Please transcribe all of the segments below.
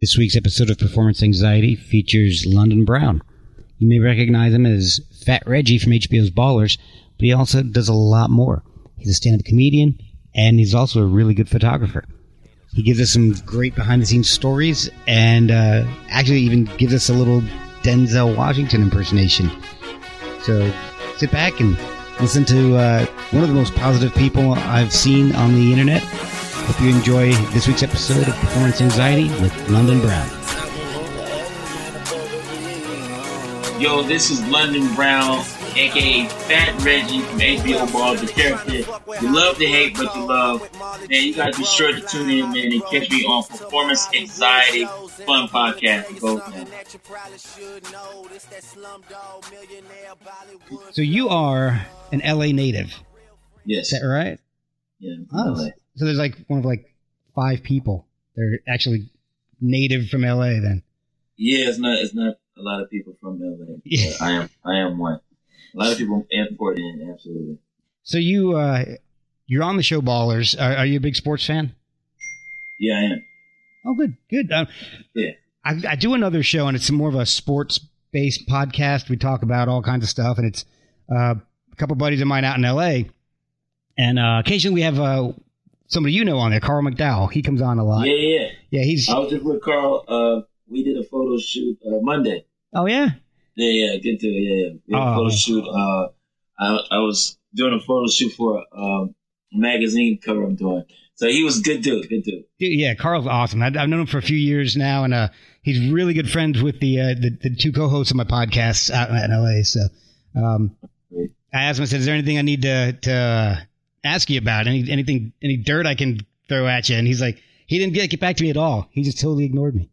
This week's episode of Performance Anxiety features London Brown. You may recognize him as Fat Reggie from HBO's Ballers, but he also does a lot more. He's a stand up comedian, and he's also a really good photographer. He gives us some great behind the scenes stories and uh, actually even gives us a little Denzel Washington impersonation. So sit back and listen to uh, one of the most positive people I've seen on the internet. Hope you enjoy this week's episode of Performance Anxiety with London Brown. Yo, this is London Brown, aka Fat Reggie from HBO Ball, the character you love to hate but you love. Man, you gotta be sure to tune in, man, and catch me on Performance Anxiety Fun Podcast. Go, man. So you are an LA native, Yes. is that right? Yeah. Oh, LA. So there's like one of like five people. They're actually native from LA then. Yeah, it's not. It's not a lot of people from LA. Yeah. I am. I am one. A lot of people import in. Absolutely. So you uh you're on the show Ballers. Are, are you a big sports fan? Yeah, I am. Oh, good, good. Um, Yeah. I, I do another show, and it's more of a sports based podcast. We talk about all kinds of stuff, and it's uh, a couple buddies of mine out in L.A. And uh, occasionally we have uh, somebody you know on there, Carl McDowell. He comes on a lot. Yeah, yeah. Yeah, he's. I was just with Carl. Uh, we did a photo shoot uh, Monday. Oh yeah. Yeah, yeah, good to yeah, yeah. A Oh. photo shoot. Uh, I I was doing a photo shoot for um, a magazine cover I'm doing. So he was good dude, good dude. Dude, yeah, Carl's awesome. I, I've known him for a few years now, and uh, he's really good friends with the, uh, the the two co-hosts of my podcast out in LA. So, um, I asked him. I said, "Is there anything I need to to uh, ask you about? Any anything any dirt I can throw at you?" And he's like, he didn't get, get back to me at all. He just totally ignored me.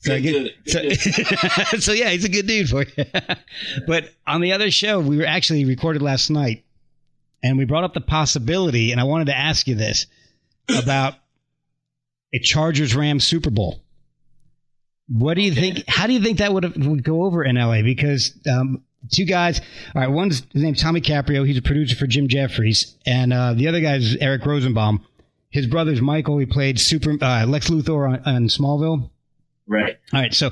So, Good get, dude, so, good so yeah, he's a good dude for you. but on the other show, we were actually recorded last night, and we brought up the possibility, and I wanted to ask you this about a Chargers Rams Super Bowl. What do you think? How do you think that would would go over in LA? Because um, two guys. All right, one's his name's Tommy Caprio. He's a producer for Jim Jefferies, and uh, the other guy's Eric Rosenbaum. His brother's Michael. He played Super uh, Lex Luthor on, on Smallville. Right. All right, so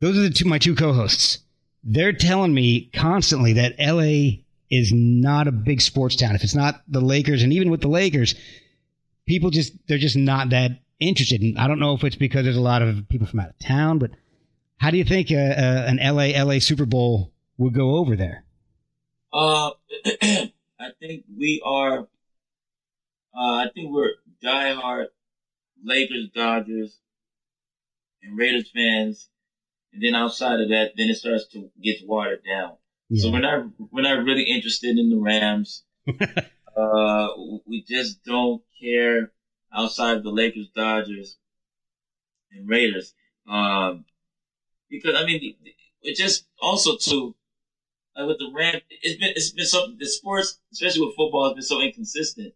those are the two my two co-hosts. They're telling me constantly that LA is not a big sports town. If it's not the Lakers, and even with the Lakers, people just they're just not that interested. And I don't know if it's because there's a lot of people from out of town, but how do you think uh, uh, an LA LA Super Bowl would go over there? Uh, I think we are. Uh, I think we're diehard Lakers, Dodgers, and Raiders fans, and then outside of that, then it starts to get watered down. So we're not we're not really interested in the Rams. uh, we just don't care outside of the Lakers, Dodgers, and Raiders. Um, because I mean, it just also too like with the Rams, it's been it's been so the sports, especially with football, has been so inconsistent.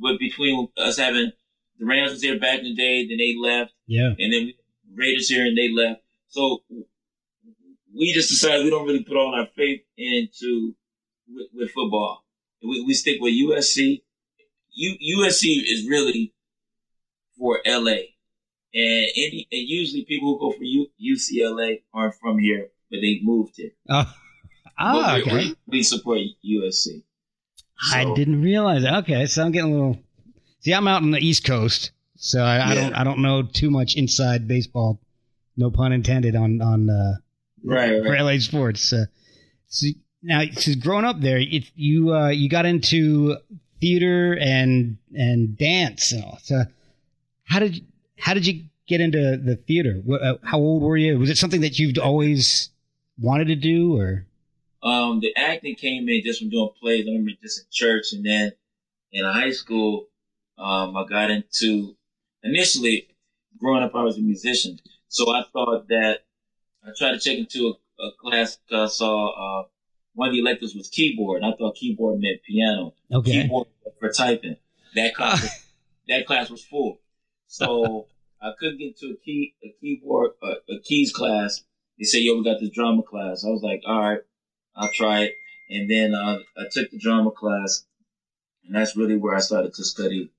With between us having the Rams was here back in the day, then they left, yeah, and then Raiders here and they left. So we just decided we don't really put all our faith into with, with football. We, we stick with USC. U, USC is really for LA, and any and usually people who go for U, UCLA aren't from here, but they moved here. oh, But ah, we, okay. we, support USC. I didn't realize. That. Okay, so I'm getting a little. See, I'm out on the East Coast, so I, I don't I don't know too much inside baseball. No pun intended on on uh, Right, for. LA sports. Uh, so now, so growing up there, it, you uh, you got into theater and and dance and all. So how did how did you get into the theater? What, uh, how old were you? Was it something that you've always wanted to do, or Um, the acting came in just from doing plays. I remember just in church, and then in high school, um, I got into initially growing up. I was a musician, so I thought that I tried to check into a, a class I saw uh, one of the electives was keyboard, and I thought keyboard meant piano. okay? Keyboard for typing. That class, was, that class was full, so I couldn't get to a key a keyboard uh, a keys class. They said, "Yo, we got this drama class." I was like, "All right." Try it. And then uh, I took the drama class, and that's really where I started to study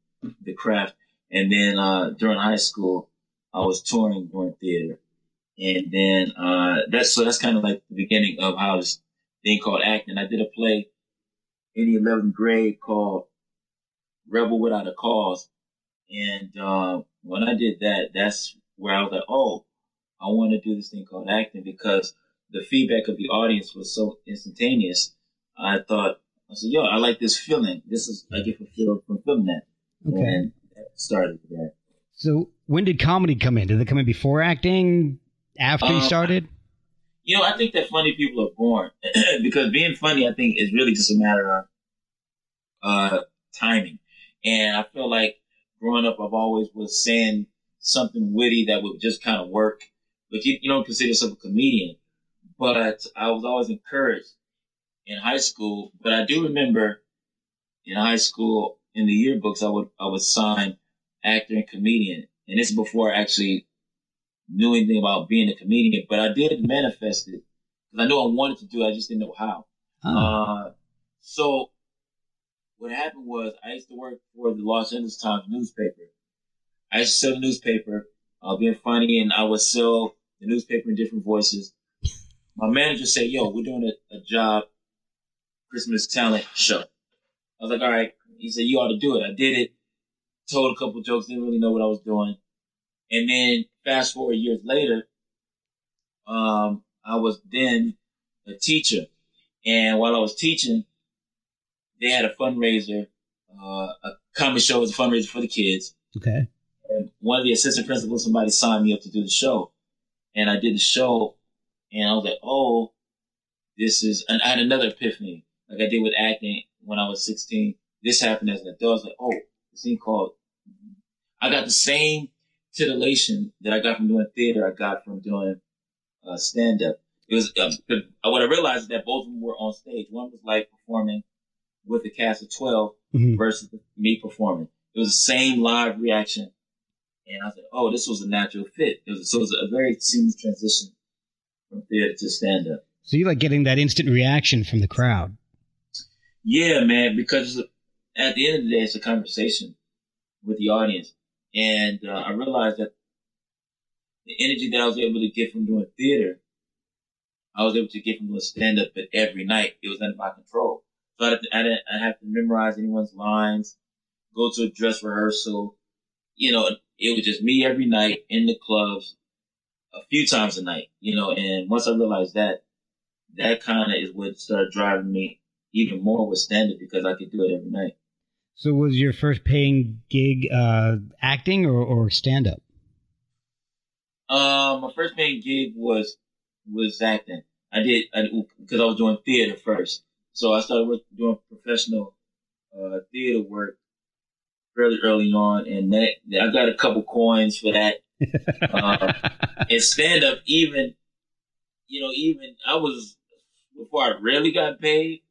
the craft. And then uh, during high school, I was touring doing theater. And then, uh, that's, so that's kind of like the beginning of how this thing called acting. I did a play in the 11th grade called Rebel Without a Cause. And, uh, when I did that, that's where I was like, oh, I want to do this thing called acting because the feedback of the audience was so instantaneous. I thought, I said, yo, I like this feeling. This is, I get fulfilled from feeling that. Okay. And that started there. So when did comedy come in? Did it come in before acting? After you Um, started? You know, I think that funny people are born because being funny, I think, is really just a matter of uh, timing. And I feel like growing up, I've always was saying something witty that would just kind of work. But you, you don't consider yourself a comedian. But I was always encouraged in high school. But I do remember in high school, in the yearbooks, I would I would sign actor and comedian, and this is before I actually knew anything about being a comedian. But I did manifest it because I knew I wanted to do it. I just didn't know how. Oh. Uh, so what happened was I used to work for the Los Angeles Times newspaper. I used to sell the newspaper, uh, being funny, and I would sell the newspaper in different voices. My manager said, "Yo, we're doing a, a job Christmas talent show." I was like, "All right." He said, "You ought to do it." I did it. Told a couple jokes. Didn't really know what I was doing. And then fast forward years later, um, I was then a teacher, and while I was teaching, they had a fundraiser. Uh, a comedy show was a fundraiser for the kids. okay. And one of the assistant principals, somebody signed me up to do the show. And I did the show and I was like, oh, this is, and I had another epiphany, like I did with acting when I was 16. This happened as an adult. I was like, oh, this thing called, I got the same titillation that I got from doing theater, I got from doing uh, stand up. It was, but what I realized is that both of them were on stage. One was like performing with a cast of 12 Mhm. versus me performing. It was the same live reaction. And I was like, oh, this was a natural fit. It was, so it was a very seamless transition from theater to stand up. So you like getting that instant reaction from the crowd. Yeah, man, because at the end of the day, it's a conversation with the audience. And uh, I realized that the energy that I was able to get from doing theater, I was able to get from doing stand up, but every night it was under my control. So I, didn't, I didn't I have to memorize anyone's lines, go to a dress rehearsal. You know, it was just me every night in the clubs, a few times a night. You know, and once I realized that, that kind of is what started driving me even more with stand up because I could do it every night. So was your first paying gig uh, acting or, or stand up? Um, my first paying gig was was acting. I did because I, was doing theater first, so I started work, doing professional uh, theater work fairly early on, and that I got a couple coins for that. Uh, and stand up, even you know, even I was before I really got paid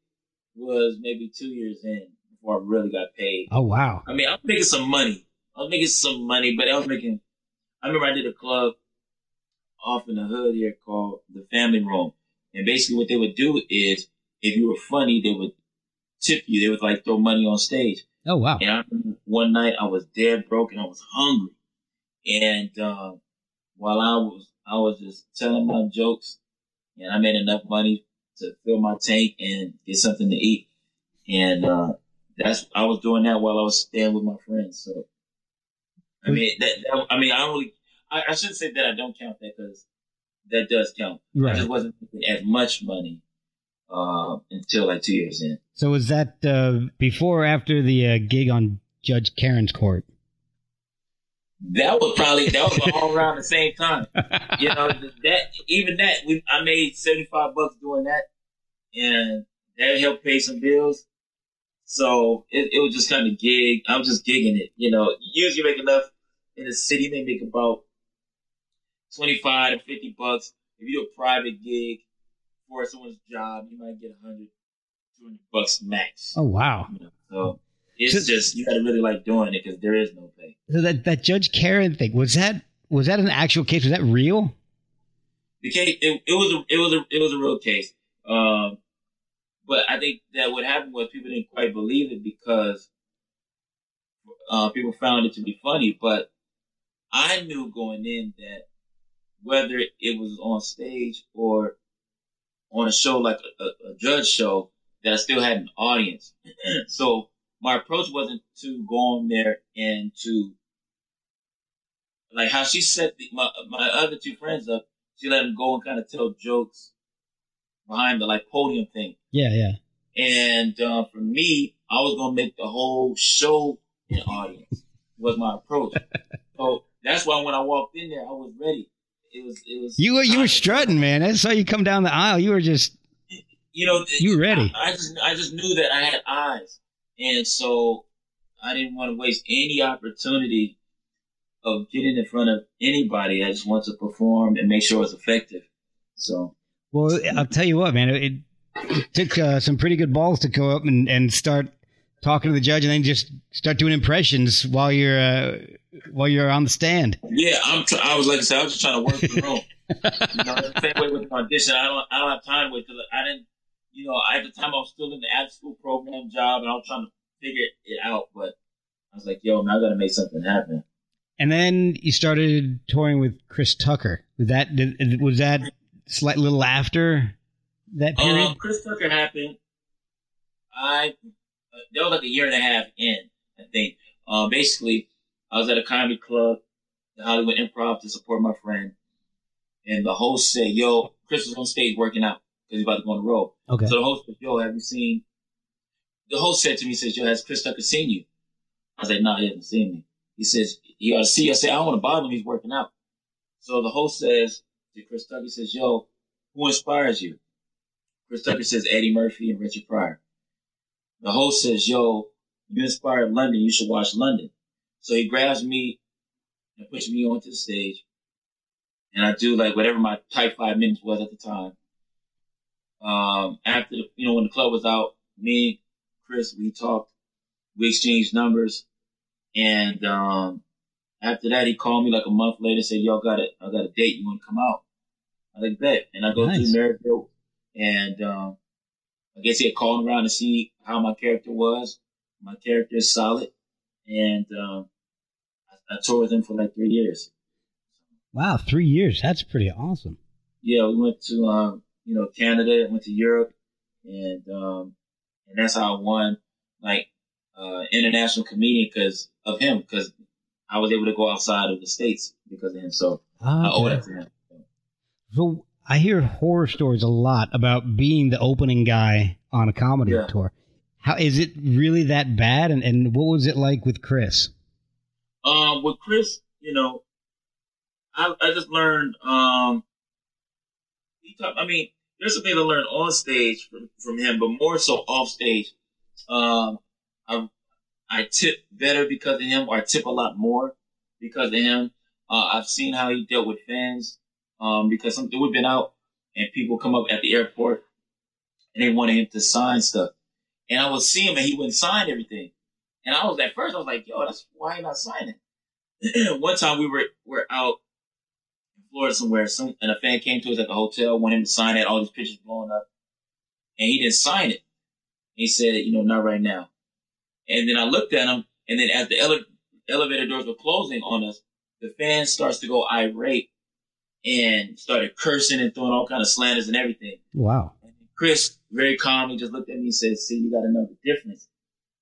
was maybe two years in before I really got paid. oh wow. I mean, I was making some money. I was making some money, but I was making. I remember I did a club off in the hood here called the Family Room, and basically what they would do is, if you were funny, they would tip you. They would like throw money on stage. Oh wow. And I remember one night I was dead broke and I was hungry, and um, while I was I was just telling my jokes, and I made enough money to fill my tank and get something to eat, and uh, that's I was doing that while I was staying with my friends. So, I mean, that, that I mean, I don't I, I shouldn't say that I don't count that because that does count. Right. I just wasn't making as much money uh, until like two years in. So was that uh, before or after the uh, gig on Judge Karen's court? That was probably that was all around the same time. You know that even that we I made seventy five bucks doing that, and that helped pay some bills. So it, it was just kind of gig. I'm just gigging it. You know, usually make enough in the city. They make about twenty five to fifty bucks. If you do a private gig for someone's job, you might get 100, 200 bucks max. Oh wow. You know, so it's So- just you got to really like doing it because there is no pay. So that that Judge Karen thing was that was that an actual case? Was that real? the case it, it was a it was a it was a real case. Um, but I think that what happened was people didn't quite believe it because uh, people found it to be funny. But I knew going in that whether it was on stage or on a show like a, a, a judge show, that I still had an audience. so my approach wasn't to go on there and to like how she set the, my my other two friends up. She let them go and kind of tell jokes behind the like podium thing. Yeah, yeah. And uh, for me, I was gonna make the whole show an audience. was my approach. so that's why when I walked in there, I was ready. It was it was you were you were strutting, man. I saw you come down the aisle. You were just you know you were ready. I, I just I just knew that I had eyes, and so I didn't want to waste any opportunity of getting in front of anybody. I just want to perform and make sure it's effective. So, well, I'll tell you what, man. It, it took uh, some pretty good balls to go up and, and start talking to the judge, and then just start doing impressions while you're uh, while you're on the stand. Yeah, I'm. Tr- I was like I said, I was just trying to work the room. you know, the same way with the audition. I don't. I don't have time with I didn't. You know, at the time I was still in the after school program job, and I was trying to figure it out. But I was like, "Yo, man, I got to make something happen." And then you started touring with Chris Tucker. Was that did, was that slight little after that period? Uh, Chris Tucker happened. I uh, that was like a year and a half in. I think. Uh, basically, I was at a comedy club, the Hollywood Improv, to support my friend, and the host said, "Yo, Chris was on stage working out because he's about to go on the road." Okay. So the host said, "Yo, have you seen?" The host said to me, "says Yo, has Chris Tucker seen you?" I was like, "No, nah, he hasn't seen me." He says, "You ought to see." I said, "I don't want to bother him. He's working out." So the host says to Chris Tucker, he says, "Yo, who inspires you?" Chris Tucker says Eddie Murphy and Richard Pryor. The host says, "Yo, you inspired London. You should watch London." So he grabs me and puts me onto the stage, and I do like whatever my type five minutes was at the time. Um, after the, you know when the club was out, me, Chris, we talked, we exchanged numbers, and um, after that he called me like a month later, and said, "Y'all got a, I got a date. You want to come out?" I like bet, and I go Nice. to Maryville, and um, I guess he had called around to see how my character was. My character is solid, and um, I, I toured with him for like three years. Wow, three years. That's pretty awesome. Yeah, we went to um, you know Canada, went to Europe, and um, and that's how I won like uh, international comedian because of him because I was able to go outside of the states because of him. So I owe that to him. So I hear horror stories a lot about being the opening guy on a comedy Yeah. tour. How is it really that bad? And, and what was it like with Chris? Um, with Chris, you know, I I just learned. Um, he talk, I mean, there's something to learn on stage from from him, but more so off stage. Um, I I tip better because of him, or I tip a lot more because of him. Uh, I've seen how he dealt with fans. Um, because some, we've been out and people come up at the airport and they wanted him to sign stuff, and I would see him and he wouldn't sign everything. And I was at first, I was like, "Yo, that's why he not signing." One time we were were out Florida somewhere, some and a fan came to us at the hotel, wanted him to sign it, all these pictures blowing up, and he didn't sign it. He said, "You know, not right now." And then I looked at him, and then as the ele- elevator doors were closing on us, the fan starts to go irate and started cursing and throwing all kind of slanders and everything. Wow. And Chris very calmly just looked at me and said, "See, you got to know the difference.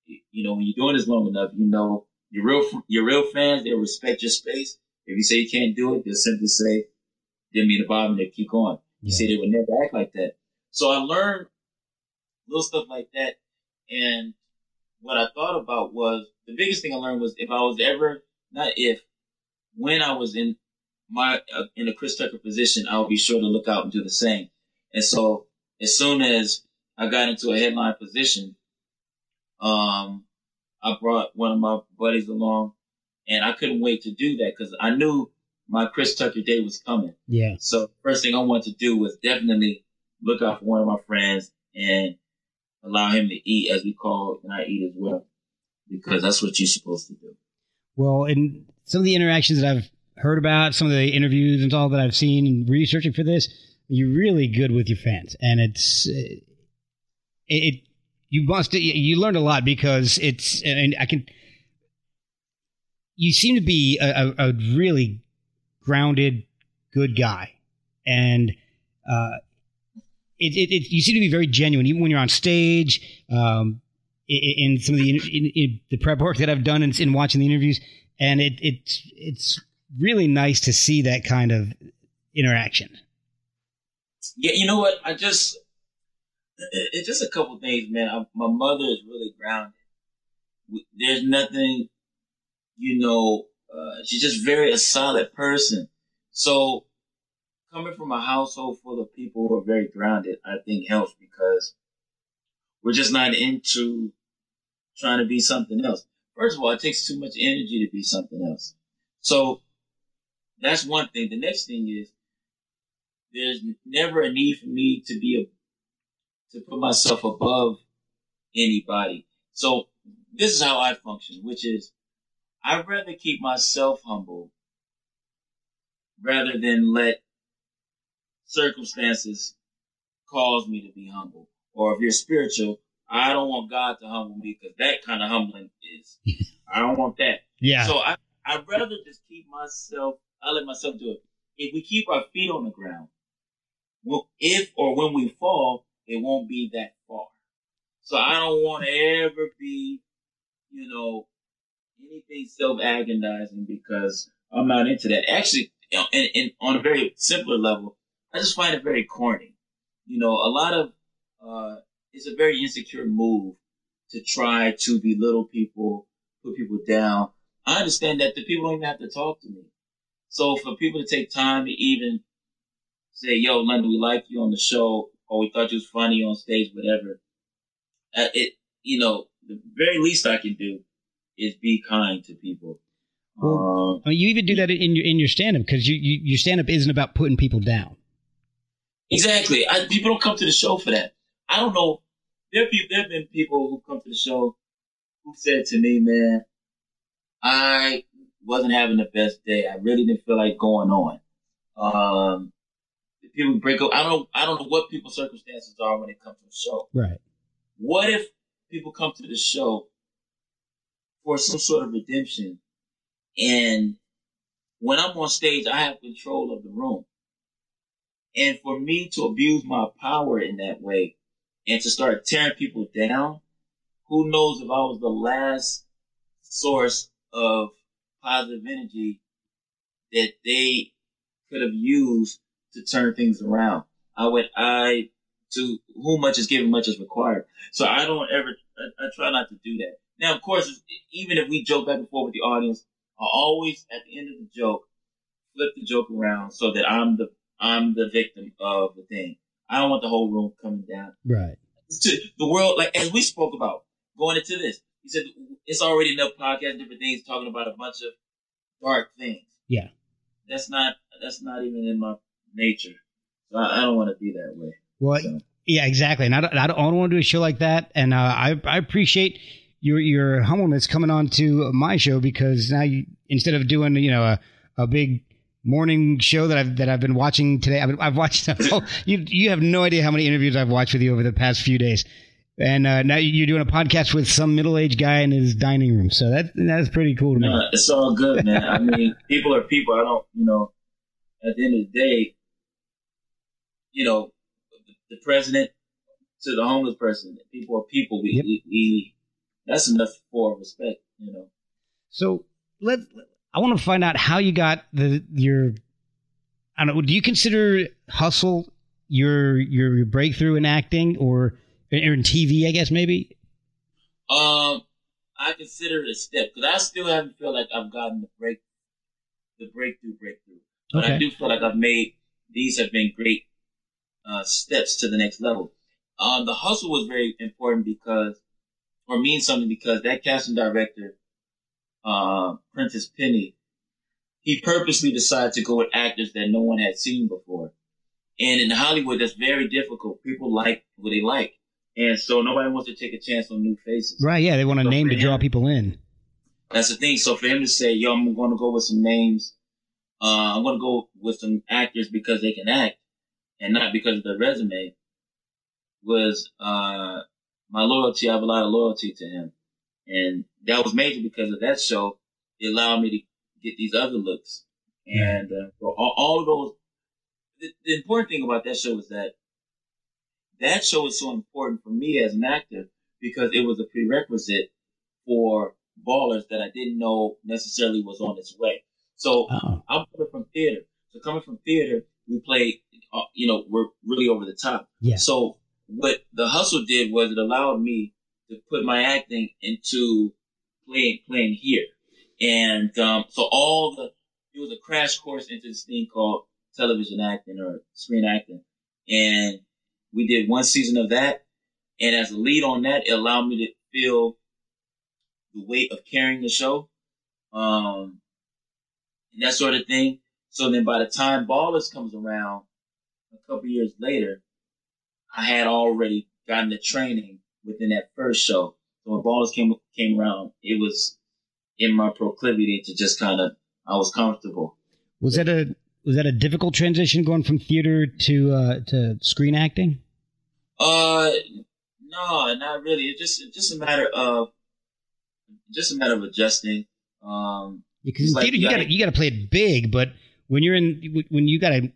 You, you know, when you're doing this long enough, you know your real your real fans. They'll respect your space. If you say you can't do it, they'll simply say, give me the to and. They keep going. You Yeah. say they would never act like that. So I learned little stuff like that. And what I thought about was the biggest thing I learned was if I was ever not if when I was in my uh, in a Chris Tucker position, I would be sure to look out and do the same. And so as soon as I got into a headline position, um, I brought one of my buddies along, and I couldn't wait to do that because I knew my Chris Tucker day was coming. Yeah. So first thing I wanted to do was definitely look out for one of my friends and allow him to eat, as we call and I eat as well, because that's what you're supposed to do. Well, and some of the interactions that I've heard about, some of the interviews and all that I've seen and researching for this, you're really good with your fans, and it's it. it you must you learned a lot because it's and I can you seem to be a, a, a really grounded, good guy, and uh, it, it, it, you seem to be very genuine, even when you're on stage. Um, in, in some of the in, in the prep work that I've done in, in watching the interviews, and it it's it's really nice to see that kind of interaction. Yeah, you know what? I just it's just a couple things, man. I, my mother is really grounded. There's nothing, you know. Uh, she's just very a solid person. So coming from a household full of people who are very grounded, I think helps because we're just not into trying to be something else. First of all, it takes too much energy to be something else. So that's one thing. The next thing is there's never a need for me to be a to put myself above anybody. So this is how I function, which is I'd rather keep myself humble rather than let circumstances cause me to be humble. Or if you're spiritual, I don't want God to humble me because that kind of humbling is, I don't want that. Yeah. So I, I'd rather just keep myself, I let myself do it. If we keep our feet on the ground, well, if or when we fall, it won't be that far. So I don't want to ever be, you know, anything self-aggrandizing because I'm not into that. Actually, and, and on a very simpler level, I just find it very corny. You know, a lot of uh, it's a very insecure move to try to belittle people, put people down. I understand that the people don't even have to talk to me. So for people to take time to even say, "Yo, London, we like you on the show," or "We thought you was funny on stage," whatever. Uh, it, you know, the very least I can do is be kind to people. Well, um, I mean, you even do that in your in your stand up because you, you, your stand up isn't about putting people down. Exactly. I, people don't come to the show for that. I don't know. There have, there have been people who come to the show who said to me, man, I wasn't having the best day. I really didn't feel like going on. Um, people break up. I don't, I don't know what people's circumstances are when it comes to the show. Right. What if people come to the show for some sort of redemption and when I'm on stage, I have control of the room. And for me to abuse my power in that way and to start tearing people down, who knows if I was the last source of positive energy that they could have used to turn things around. I would, I, to whom much is given, much is required. So I don't ever, I, I try not to do that. Now, of course, even if we joke back and forth with the audience, I always, at the end of the joke, flip the joke around so that I'm the I'm the victim of the thing. I don't want the whole room coming down. Right. To the world, like as we spoke about going into this, he said it's already enough podcasts, different things talking about a bunch of dark things. Yeah. That's not that's not even in my nature. So I, I don't want to be that way. Well, so. yeah, exactly. And I don't, I don't, I don't want to do a show like that. And uh, I I appreciate your your humbleness coming on to my show because now you instead of doing you know a, a big morning show that I've that I've been watching today. I've, I've watched. you you have no idea how many interviews I've watched with you over the past few days, and uh, now you're doing a podcast with some middle aged guy in his dining room. So that that's pretty cool to me. It's all good, man. I mean, people are people. I don't, you know. At the end of the day, you know, the president to the homeless person, people are people. We, yep. we, we that's enough for respect, you know. So let I want to find out how you got the your. I don't know. Do you consider hustle your your breakthrough in acting or, or in TV? I guess maybe. Um, I consider it a step because I still haven't feel like I've gotten the break, the breakthrough breakthrough. But okay. I do feel like I've made these have been great uh, steps to the next level. Um, the hustle was very important because, or mean something because that casting director uh, Prentice Penny, he purposely decided to go with actors that no one had seen before. And in Hollywood, that's very difficult. People like what they like. And so nobody wants to take a chance on new faces. Right, yeah. They want a so name to him, draw people in. That's the thing. So for him to say, yo, I'm going to go with some names, uh, I'm going to go with some actors because they can act and not because of their resume was, uh, my loyalty. I have a lot of loyalty to him. And that was major because of that show. it allowed me to get these other looks. And uh, for all, all of those, the, the important thing about that show is that that show is so important for me as an actor because it was a prerequisite for ballers that I didn't know necessarily was on its way. So Oh. I'm coming from theater. So coming from theater, we play, uh, you know, we're really over the top. Yeah. So what the hustle did was it allowed me to put my acting into playing playing here, and um, so all the it was a crash course into this thing called television acting or screen acting, and we did one season of that, and as a lead on that, it allowed me to feel the weight of carrying the show, um, and that sort of thing. So then, by the time Ballers comes around, a couple years later, I had already gotten the training within that first show. So when Ballers came came around, it was in my proclivity to just kind of I was comfortable. Was that a was that a difficult transition going from theater to uh, to screen acting? Uh, no, not really. It's just it's just a matter of just a matter of adjusting. Um, Because in like theater you got you got to play it big, but when you're in when you got a,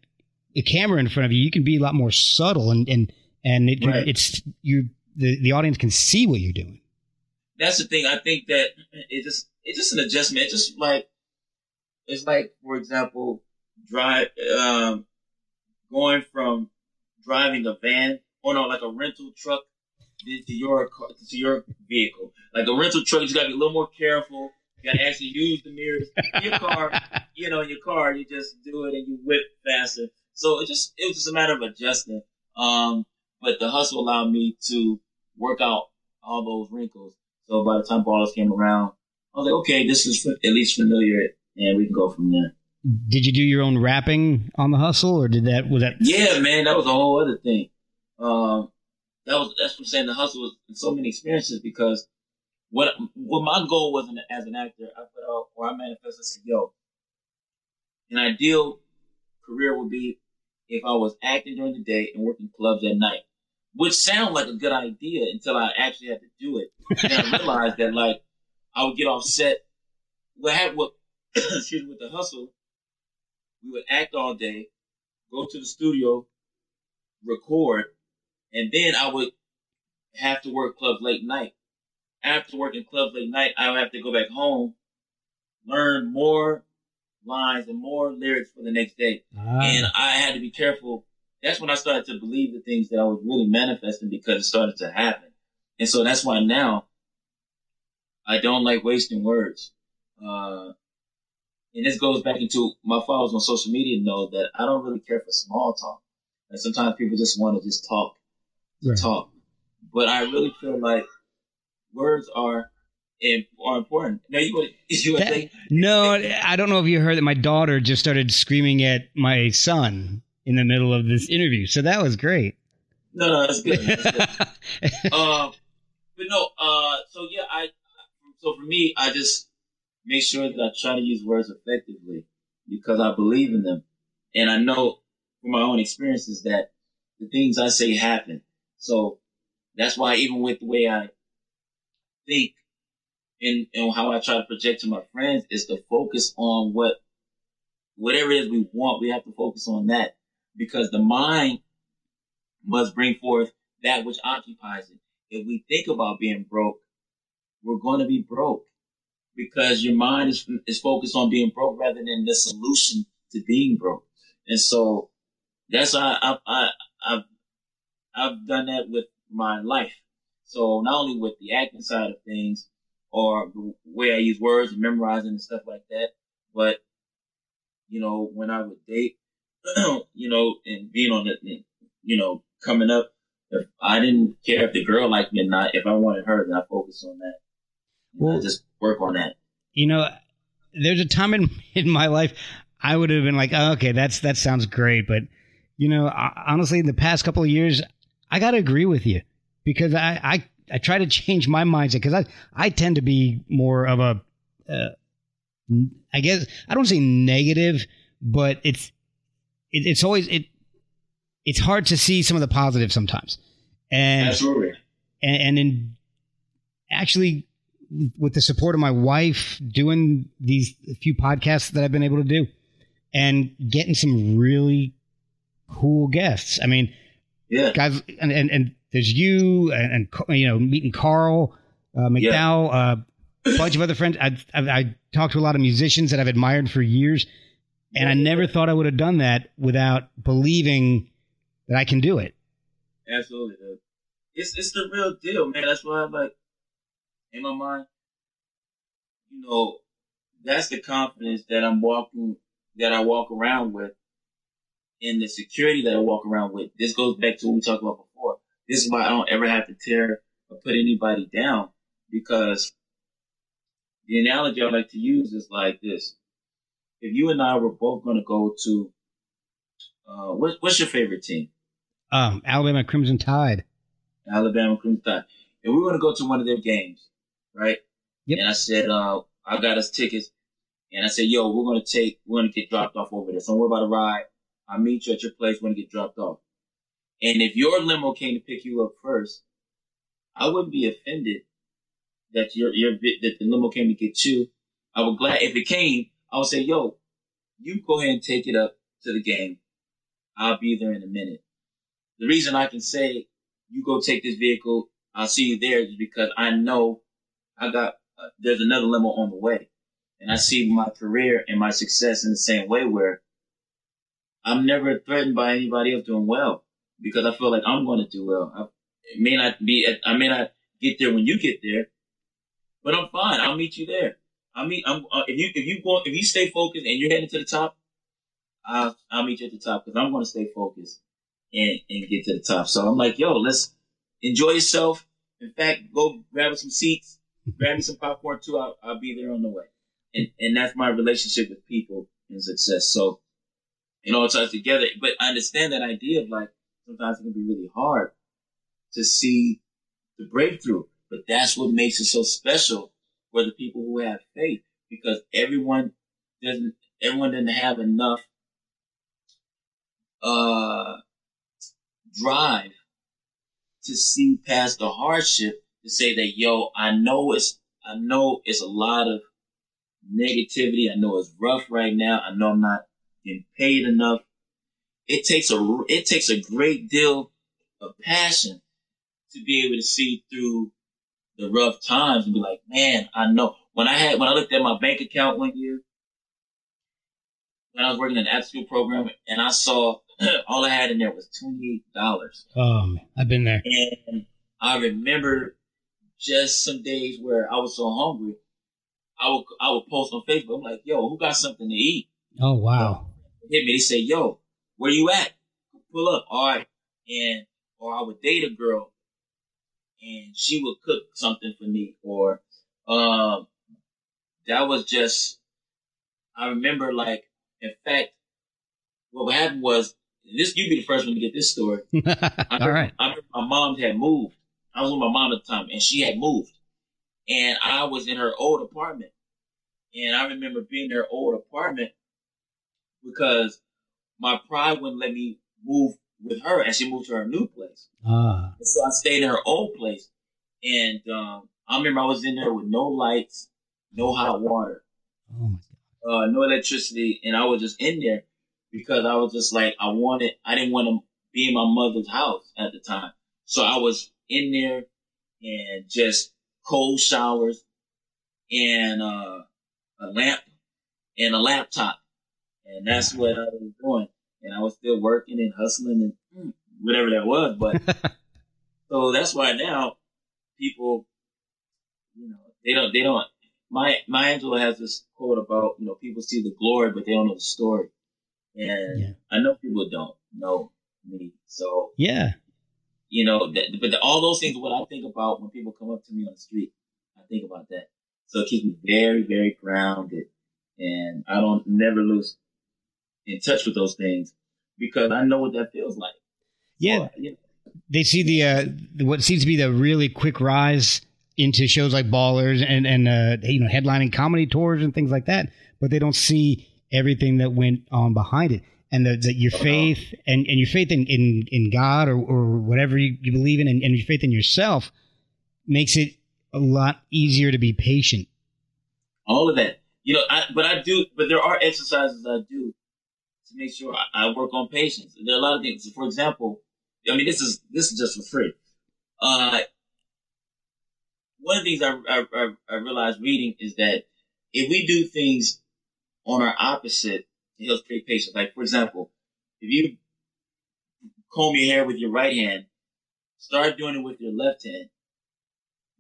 a camera in front of you, you can be a lot more subtle and and and it Right. it's you the the audience can see what you're doing. that's the thing. I think that it just it's just an adjustment. It's just like it's like, for example, drive um, going from driving a van or no, like a rental truck to your car, to your vehicle. Like a rental truck, you just gotta be a little more careful. You gotta actually use the mirrors. In your car, you know, in your car, you just do it and you whip faster. So it just it was just a matter of adjusting. Um, but the hustle allowed me to work out all those wrinkles. So by the time ballers came around, I was like, okay, this is at least familiar, and we can go from there. Did you do your own rapping on the hustle, or did that was that? Yeah, man, that was a whole other thing. Um, that was that's what I'm saying. The hustle was so many experiences because what what my goal was in, as an actor, I put out or I manifested. I said, "Yo, an ideal career would be if I was acting during the day and working clubs at night." Which sounded like a good idea until I actually had to do it, and I realized that like I would get off set. What had what excuse me with the hustle, we would act all day, go to the studio, record, and then I would have to work clubs late night. After working clubs late night, I would have to go back home, learn more lines and more lyrics for the next day. Ah, And I had to be careful. That's when I started to believe the things that I was really manifesting because it started to happen. And so that's why now I don't like wasting words. Uh, and this goes back into my followers on social media know that I don't really care for small talk. And sometimes people just want to just talk, right. talk. But I really feel like words are are important. Now you would you would That- think No, I don't know if you heard that my daughter just started screaming at my son in the middle of this interview. So that was great. no no that's good. That's good. uh, but no, uh, so yeah, I, so for me, I just make sure that I try to use words effectively because I believe in them. And I know from my own experiences that the things I say happen. So that's why even with the way I think and, and how I try to project to my friends is to focus on what, whatever it is we want, we have to focus on that because the mind must bring forth that which occupies it if we think about being broke, we're going to be broke because your mind is is focused on being broke rather than the solution to being broke. And so that's why I, I, I've I've done that with my life. So not only with the acting side of things or the way I use words and memorizing and stuff like that, but you know when I would date, you know, and being on the, you know, coming up if I didn't care if the girl liked me or not, if I wanted her, then I focus on that. I Well- just work on that. you know, there's a time in in my life I would have been like, oh, okay, that's that sounds great, but you know, I, honestly, in the past couple of years, I got to agree with you because I I, I try to change my mindset because I I tend to be more of a, uh, I guess I don't say negative, but it's it, it's always it it's hard to see some of the positives sometimes, and Absolutely. and, and in actually with the support of my wife, doing these few podcasts that I've been able to do, and getting some really cool guests. I mean, Yeah. guys, and and, and there's you and, and you know meeting Carl uh, McDowell, uh, a bunch of other friends. I, I I talked to a lot of musicians that I've admired for years, and I never thought I would have done that without believing that I can do it. Absolutely, dude. It's it's the real deal, man. That's why like in my mind, you know, that's the confidence that I'm walking that I walk around with and the security that I walk around with. This goes back to what we talked about before. This is why I don't ever have to tear or put anybody down because the analogy I like to use is like this. If you and I were both going to go to, uh, what, what's your favorite team? Um, Alabama Crimson Tide. Alabama Crimson Tide. And we were going to go to one of their games, right? Yep. And I said, uh, I got us tickets. And I said, yo, we're going to take, we're going to get dropped off over there. So worry about a ride. I'll meet you at your place. We're going to get dropped off. And if your limo came to pick you up first, I wouldn't be offended that your, your, that the limo came to get you. I would glad, if it came, I would say, yo, you go ahead and take it up to the game. I'll be there in a minute. The reason I can say you go take this vehicle, I'll see you there is because I know I got, uh, there's another limo on the way. And I see my career and my success in the same way where I'm never threatened by anybody else doing well because I feel like I'm going to do well. I, it may not be, I may not get there when you get there, but I'm fine. I'll meet you there. I mean, I'm, uh, if you, if you go, if you stay focused and you're heading to the top, I'll, I'll meet you at the top because I'm going to stay focused and, and get to the top. So I'm like, yo, let's enjoy yourself. In fact, go grab some seats, grab me some popcorn too. I'll, I'll be there on the way. And, and that's my relationship with people and success. So it all ties together. But I understand that idea of like, sometimes it can be really hard to see the breakthrough, but that's what makes it so special for the people who have faith because everyone doesn't, everyone doesn't have enough, uh, drive to see past the hardship to say that, yo, I know it's, I know it's a lot of negativity. I know it's rough right now. I know I'm not getting paid enough. It takes a, it takes a great deal of passion to be able to see through the rough times and be like, man, I know when I had, when I looked at my bank account one year, when I was working in the after school program and I saw all I had in there was $28. Um, I've been there. And I remember just some days where I was so hungry, I would I would post on Facebook. I'm like, yo, who got something to eat? Oh wow. Hit me. They say, yo, where you at? Pull up. All right. And or I would date a girl, and she would cook something for me. Or um, that was just. I remember, like, in fact, what happened was this. You'd be the first one to get this story. I All remember- right. I remember my mom had moved. I was with my mom at the time, and she had moved, and I was in her old apartment. And I remember being in her old apartment because my pride wouldn't let me move with her, and she moved to her new place. Ah. And so I stayed in her old place, and um, I remember I was in there with no lights, no hot water, Oh my god. uh, no electricity, and I was just in there because I was just like I wanted. I didn't want to be in my mother's house at the time, so I was in there and just cold showers and uh, a lamp and a laptop, and that's what I was doing. And I was still working and hustling and mm, whatever that was, but so that's why now people, you know, they don't, they don't. My Maya Angelou has this quote about you know people see the glory but they don't know the story, and Yeah. I know people don't know me, so Yeah. you know, that, but the, all those things, what I think about when people come up to me on the street, I think about that. So it keeps me very, very grounded, and I don't never lose in touch with those things because I know what that feels like. Yeah. Or, you know, they see the uh, what seems to be the really quick rise into shows like Ballers and and uh, you know headlining comedy tours and things like that, but they don't see everything that went on behind it and the, the your Oh, faith and, and your faith in, in, in God or, or whatever you, you believe in and, and your faith in yourself makes it a lot easier to be patient. All of that, you know. I, but I do. But there are exercises I do to make sure I, I work on patience. There are a lot of things. For example, I mean, this is this is just for free. Uh, one of the things I, I, I realized reading is that if we do things on our opposite, it helps create patience. Like, for example, if you comb your hair with your right hand, start doing it with your left hand.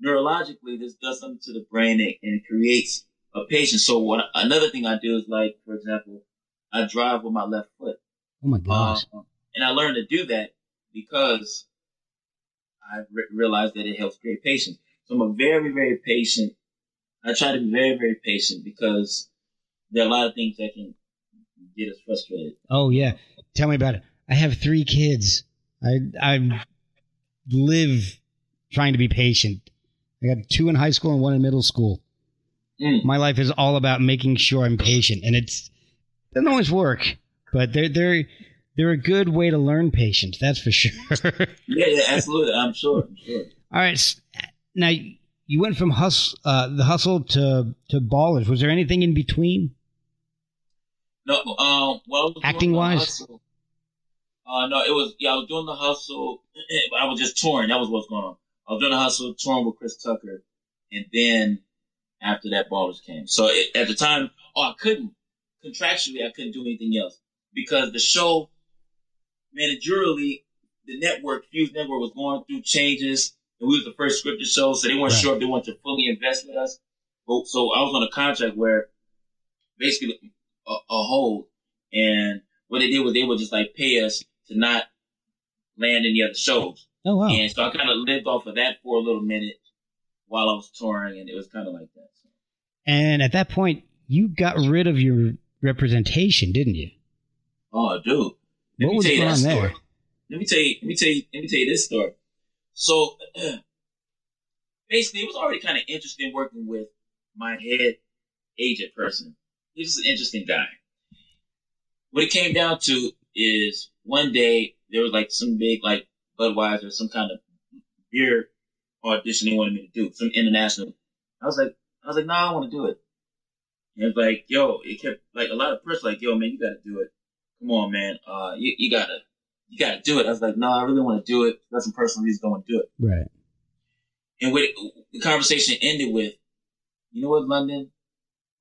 Neurologically, this does something to the brain and, and creates a patience. So what, another thing I do is like, for example, I drive with my left foot. Oh my gosh. Um, and I learned to do that because I re- realized that it helps create patience. So I'm a very, very patient. I try to be very, very patient because there are a lot of things that can get us frustrated. Oh yeah, tell me about it. I have three kids. I I live trying to be patient. I got two in high school and one in middle school. Mm. My life is all about making sure I'm patient, and it's it doesn't always work, but they're they're they're a good way to learn patience. That's for sure. Yeah, yeah, absolutely. I'm sure. I'm sure. all right, now you went from hustle, uh, the hustle to to ballers. Was there anything in between? No, um, well, I was doing Acting wise? hustle. Uh, no, it was yeah. I was doing the hustle. I was just touring. That was what's going on. I was doing the hustle, touring with Chris Tucker, and then after that, Ballers came. So it, at the time, oh, I couldn't contractually, I couldn't do anything else because the show, managerially, the network, Fuse Network, was going through changes, and we was the first scripted show, so they weren't Right. sure if they wanted to fully invest with us. But, so I was on a contract where basically a, a hold, and what they did was they would just like pay us to not land any other shows. Oh wow! And so I kind of lived off of that for a little minute while I was touring, and it was kind of like that. So. And at that point, you got rid of your representation, didn't you? Oh, dude. Let What me was tell you that on story. there? Let me tell you. Let me tell you. Let me tell you this story. So basically, it was already kind of interesting working with my head agent person. He was an interesting guy. What it came down to is one day there was like some big like Budweiser, some kind of beer audition they wanted me to do, some international. I was like, I was like, no, nah, I want to do it. And it's like, yo, it kept like a lot of pressure, like, yo, man, you got to do it. Come on, man, uh, you, you gotta, you gotta do it. I was like, no, I really want to do it. That's some personal reasons, don't want to do it. Right. And with the conversation ended with, you know what, London?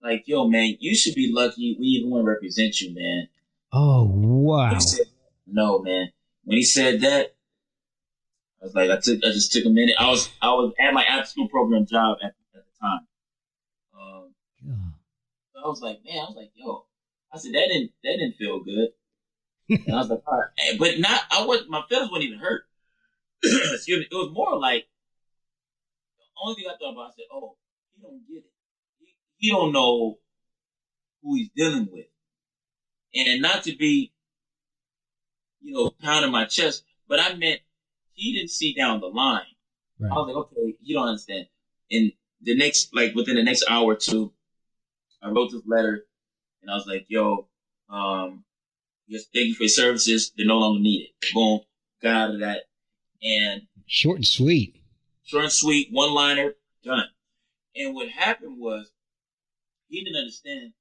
Like, yo, man, you should be lucky we even want to represent you, man. Oh wow! He said, no, man. When he said that, I was like, I took, I just took a minute. I was, I was at my after school program job at, at the time. I was like, man, I was like, yo, I said that didn't, that didn't feel good. and I was like, all right, And- but not, I was, my feelings weren't even hurt. Excuse me. It was more like the only thing I thought about. I said, oh, he don't get it. He, he don't know who he's dealing with, and not to be, you know, pounding my chest, but I meant he didn't see down the line. I was like, okay, you don't understand. And the next, like within the next hour or two, I wrote this letter, and I was like, yo, um, yes, thank you for your services. They're no longer needed. Boom, got out of that, and Short and sweet. short and sweet, one liner, done. And what happened was, he didn't understand.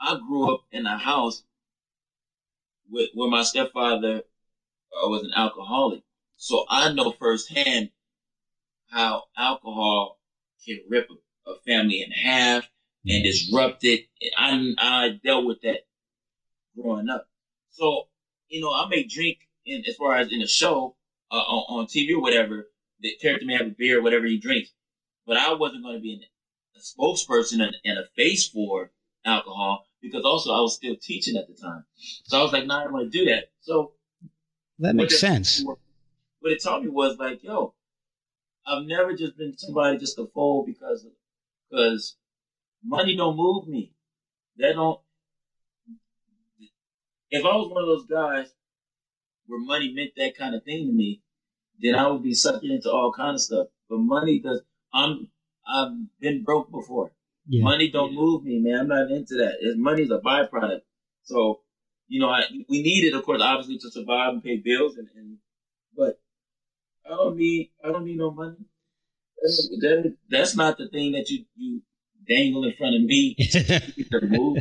I grew up in a house with, where my stepfather uh, was an alcoholic. So I know firsthand how alcohol can rip a, a family in half and disrupted. I, I dealt with that growing up. So, you know, I may drink in, as far as in a show, uh, on, on TV or whatever, the character may have a beer, or whatever he drinks, but I wasn't going to be an, a spokesperson and, and a face for alcohol because also I was still teaching at the time. So I was like, nah, I don't want to do that. So That makes that- sense. What it taught me was like, yo, I've never just been somebody just to fold because because money don't move me. That don't. If I was one of those guys where money meant that kind of thing to me, then I would be sucking into all kind of stuff. But money does. I'm. I've been broke before. Yeah. Money don't move me, man. I'm not into that. It's, money's a byproduct. So, you know, I, we need it, of course, obviously, to survive and pay bills, and, and but I don't need I don't need no money. that, that's not the thing that you you dangle in front of me to move.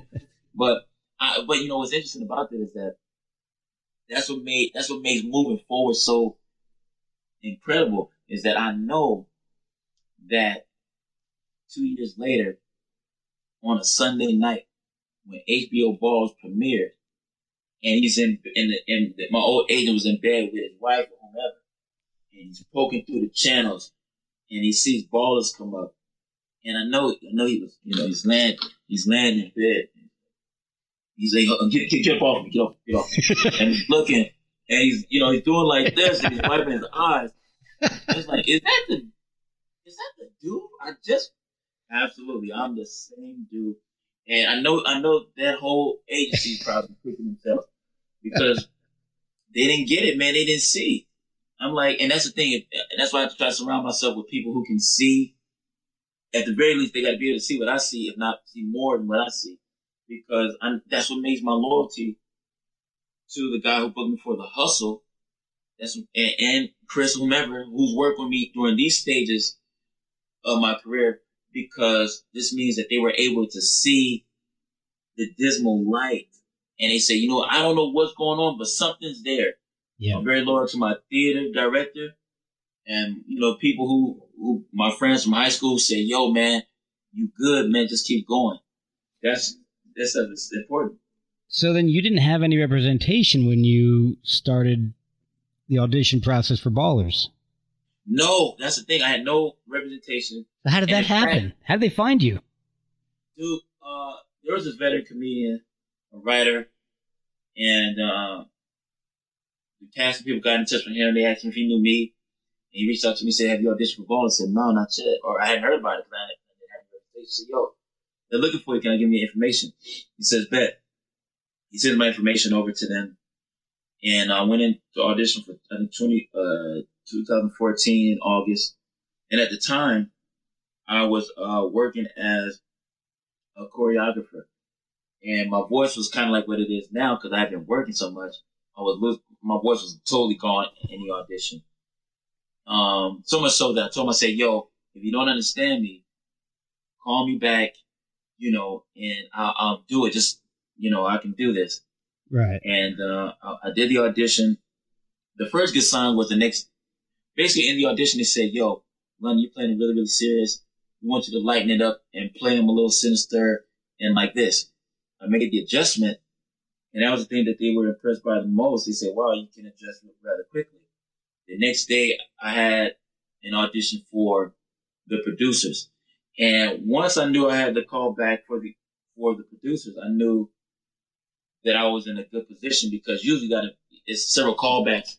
But I, but you know what's interesting about that is that that's what made that's what makes moving forward so incredible is that I know that two years later on a Sunday night when HBO Balls premiered and he's in in the in the, my old agent was in bed with his wife or whomever and he's poking through the channels and he sees ballers come up and I know I know he was you know he's laying he's laying in bed He's like, uh, get, get, get off me, get off, get off. and he's looking, and he's, you know, he's doing like this, and he's wiping his eyes. It's like, is that the, is that the dude? I just, absolutely, I'm the same dude. And I know, I know that whole agency's probably kicking themselves because they didn't get it, man. They didn't see. I'm like, and that's the thing, and that's why I try to surround myself with people who can see. At the very least, they got to be able to see what I see, if not see more than what I see because I'm, that's what makes my loyalty to the guy who booked me for the hustle. That's and, and Chris, whomever who's worked with me during these stages of my career, because this means that they were able to see the dismal light, and they say, you know, I don't know what's going on, but something's there. Yeah. I'm very loyal to my theater director, and you know, people who, who my friends from high school say, "Yo, man, you good, man? Just keep going." That's this stuff is important. So then you didn't have any representation when you started the audition process for Ballers. No, that's the thing. I had no representation. So how did that happen? Fact, how did they find you? Dude, uh, there was this veteran comedian, a writer, and uh, the casting people got in touch with him. They asked him if he knew me. He reached out to me and said, Have you auditioned for Ballers? I said, No, not yet. Or I hadn't heard about it because I didn't have. He said, Yo, they're looking for you. Can I give me information? He says, bet. He sent my information over to them. And I went in to audition for, I think, 20, uh, 2014 in August. And at the time, I was, uh, working as a choreographer. And my voice was kind of like what it is now because I've been working so much. I was, my voice was totally gone in the audition. Um, so much so that I told him, I said, yo, if you don't understand me, call me back you know, and I'll, I'll do it. Just, you know, I can do this. Right. And, uh, I, I did the audition. The first good song was the next, basically in the audition, they said, yo, London, you're playing really, really serious. We want you to lighten it up and play them a little sinister and like this. I made the adjustment. And that was the thing that they were impressed by the most. They said, wow, you can adjust rather quickly. The next day I had an audition for the producers. And once I knew I had the call back for the for the producers, I knew that I was in a good position because usually got to, it's several callbacks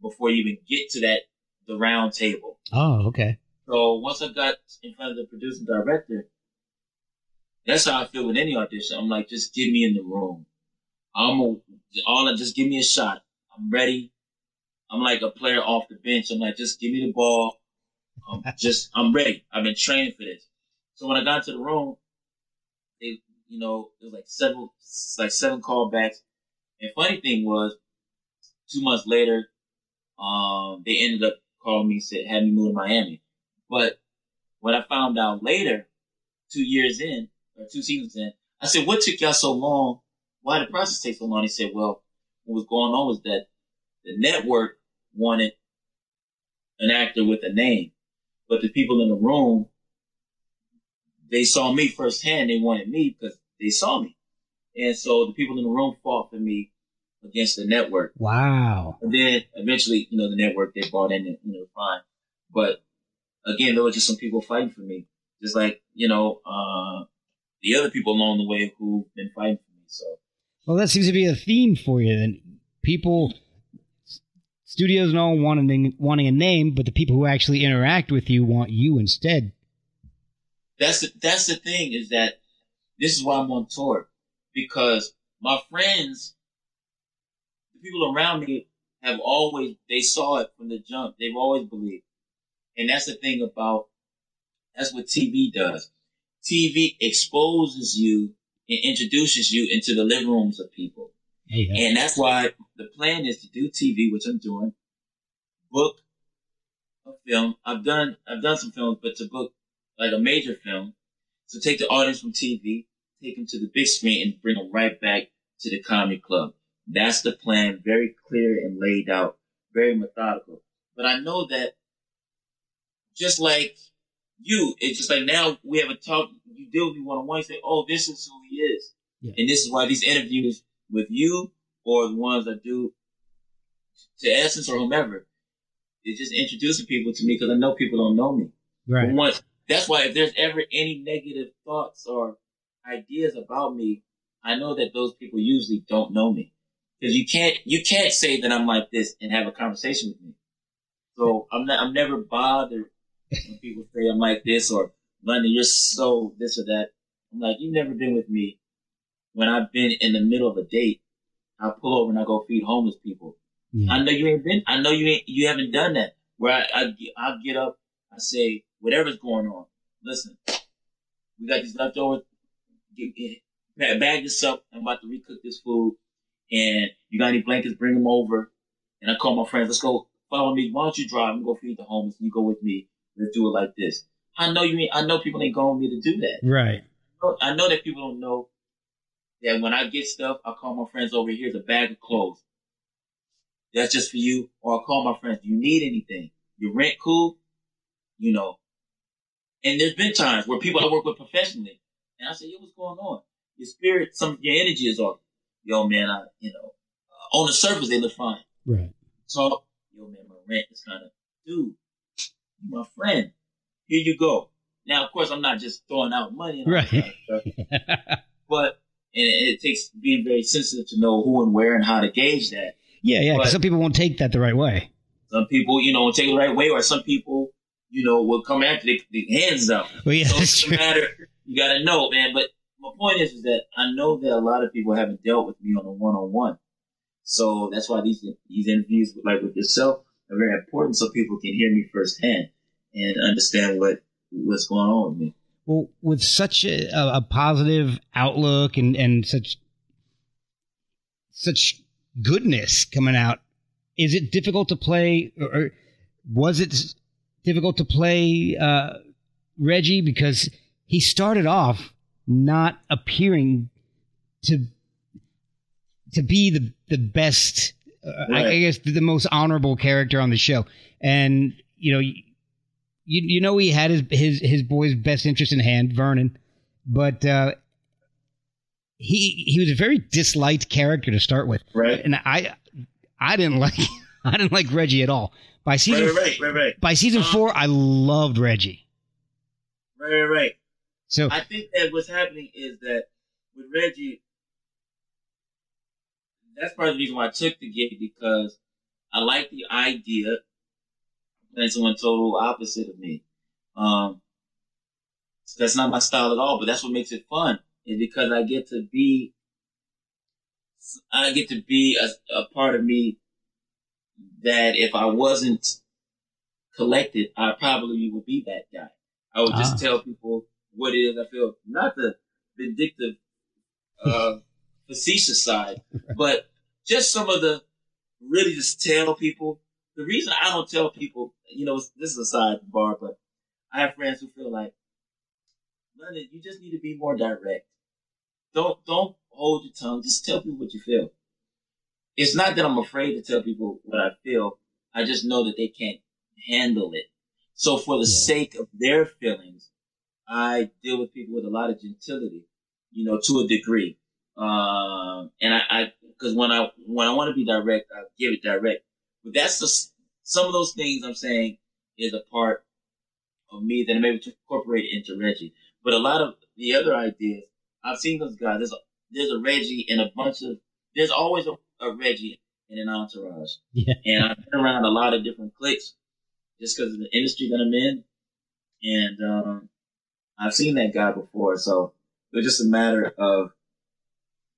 before you even get to that the round table. Oh, okay. So once I got in front of the producer director, that's how I feel with any audition. I'm like, just get me in the room. I'm a, all just give me a shot. I'm ready. I'm like a player off the bench. I'm like, just give me the ball. I'm just, I'm ready. I've been trained for this. So when I got to the room, they, you know, it was like several, like seven callbacks. And funny thing was, two months later, um, they ended up calling me, said, had me move to Miami. But when I found out later, two years in, or two seasons in, I said, what took y'all so long? Why did the process take so long? He said, well, what was going on was that the network wanted an actor with a name but the people in the room, they saw me firsthand. They wanted me because they saw me. And so the people in the room fought for me against the network. Wow. And then eventually, you know, the network, they bought in and, you know, fine. But again, there were just some people fighting for me. Just like, you know, uh, the other people along the way who've been fighting for me. So. Well, that seems to be a theme for you then. People studios and all wanting wanting a name, but the people who actually interact with you want you instead. That's the, that's the thing is that this is why I'm on tour because my friends, the people around me have always they saw it from the jump. They've always believed, and that's the thing about that's what TV does. TV exposes you and introduces you into the living rooms of people. Yeah. And that's why the plan is to do TV, which I'm doing, book a film. I've done I've done some films, but to book like a major film, so take the audience from TV, take them to the big screen, and bring them right back to the comedy club. That's the plan, very clear and laid out, very methodical. But I know that just like you, it's just like now we have a talk, you deal with me one on one, you say, oh, this is who he is. Yeah. And this is why these interviews with you or the ones that do to Essence or whomever, it's just introducing people to me because I know people don't know me. Right. Once, that's why if there's ever any negative thoughts or ideas about me, I know that those people usually don't know me. Because you can't you can't say that I'm like this and have a conversation with me. So I'm not I'm never bothered when people say I'm like this or London, you're so this or that. I'm like, you've never been with me. When I've been in the middle of a date, I pull over and I go feed homeless people. Yeah. I know you ain't been. I know you ain't. You haven't done that. Where I, I get up. I say whatever's going on. Listen, we got these leftovers. Get, get, bag this up. I'm about to recook this food, and you got any blankets? Bring them over. And I call my friends. Let's go. Follow me. Why don't you drive and go feed the homeless? And you go with me. Let's do it like this. I know you. Ain't, I know people ain't going with me to do that. Right. I know that people don't know that when I get stuff, I call my friends over. Here's a bag of clothes. That's just for you. Or I call my friends. Do you need anything? Your rent cool? You know. And there's been times where people I work with professionally, and I say, "Yo, what's going on? Your spirit, some your energy is off. Yo, man, I, you know, uh, on the surface they look fine. Right. Talk, yo, man, my rent is kind of, dude, you my friend. Here you go. Now, of course, I'm not just throwing out money, and all that Right. stuff, but and it, it takes being very sensitive to know who and where and how to gauge that. Yeah, yeah. But- some people won't take that the right way. Some people, you know, take it the right way, or some people, you know, will come after the, the hands up. Well, yeah, So it's a true. matter. You got to know, man. But my point is, is that I know that a lot of people haven't dealt with me on a one-on-one. So that's why these these interviews, like with yourself, are very important, so people can hear me firsthand and understand what what's going on with me. Well, with such a, a positive outlook and, and such such goodness coming out, is it difficult to play, or, or was it difficult to play uh, Reggie because he started off not appearing to to be the the best, uh, I, I guess the most honorable character on the show, and you know. You, you know he had his his his boy's best interest in hand, Vernon, but uh, he he was a very disliked character to start with, Right. and I I didn't like I didn't like Reggie at all. By season Right, right, right, by season Uh-huh. four, I loved Reggie. right, right, right. So I think that what's happening is that with Reggie, that's part of the reason why I took the gig because I like the idea playing someone total opposite of me. Um, that's not my style at all, but that's what makes it fun. Is because I get to be, I get to be a, a part of me that if I wasn't collected, I probably would be that guy. I would just Ah. tell people what it is I feel, not the vindictive, uh, facetious side, but just some of the really just tell people. The reason I don't tell people, you know, this is a side bar, but I have friends who feel like, London, you just need to be more direct. Don't don't hold your tongue. Just tell people what you feel. It's not that I'm afraid to tell people what I feel. I just know that they can't handle it. So for the Yeah. sake of their feelings, I deal with people with a lot of gentility, you know, to a degree. Um, and I, I, cause when I, when I want to be direct, I give it direct. But that's the, some of those things I'm saying is a part of me that I'm able to incorporate into Reggie. But a lot of the other ideas, I've seen those guys. There's a, there's a Reggie and a bunch of, there's always a, a Reggie in an entourage. Yeah. And I've been around a lot of different cliques just because of the industry that I'm in. And, um, I've seen that guy before. So it was just a matter of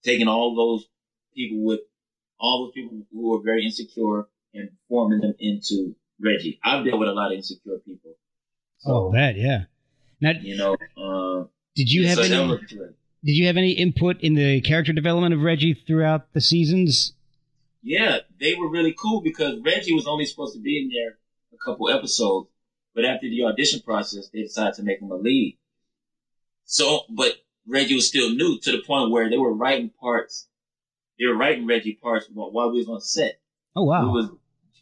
taking all those people with all those people who are very insecure and forming them into Reggie. I've dealt with a lot of insecure people. oh, So, that yeah. Now, you know, uh, did you have so any? that was good. Did you have any input in the character development of Reggie throughout the seasons? Yeah, they were really cool because Reggie was only supposed to be in there a couple episodes. But after the audition process, they decided to make him a lead. So, but Reggie was still new to the point where they were writing parts. They were writing Reggie parts while we was on set. Oh wow! We was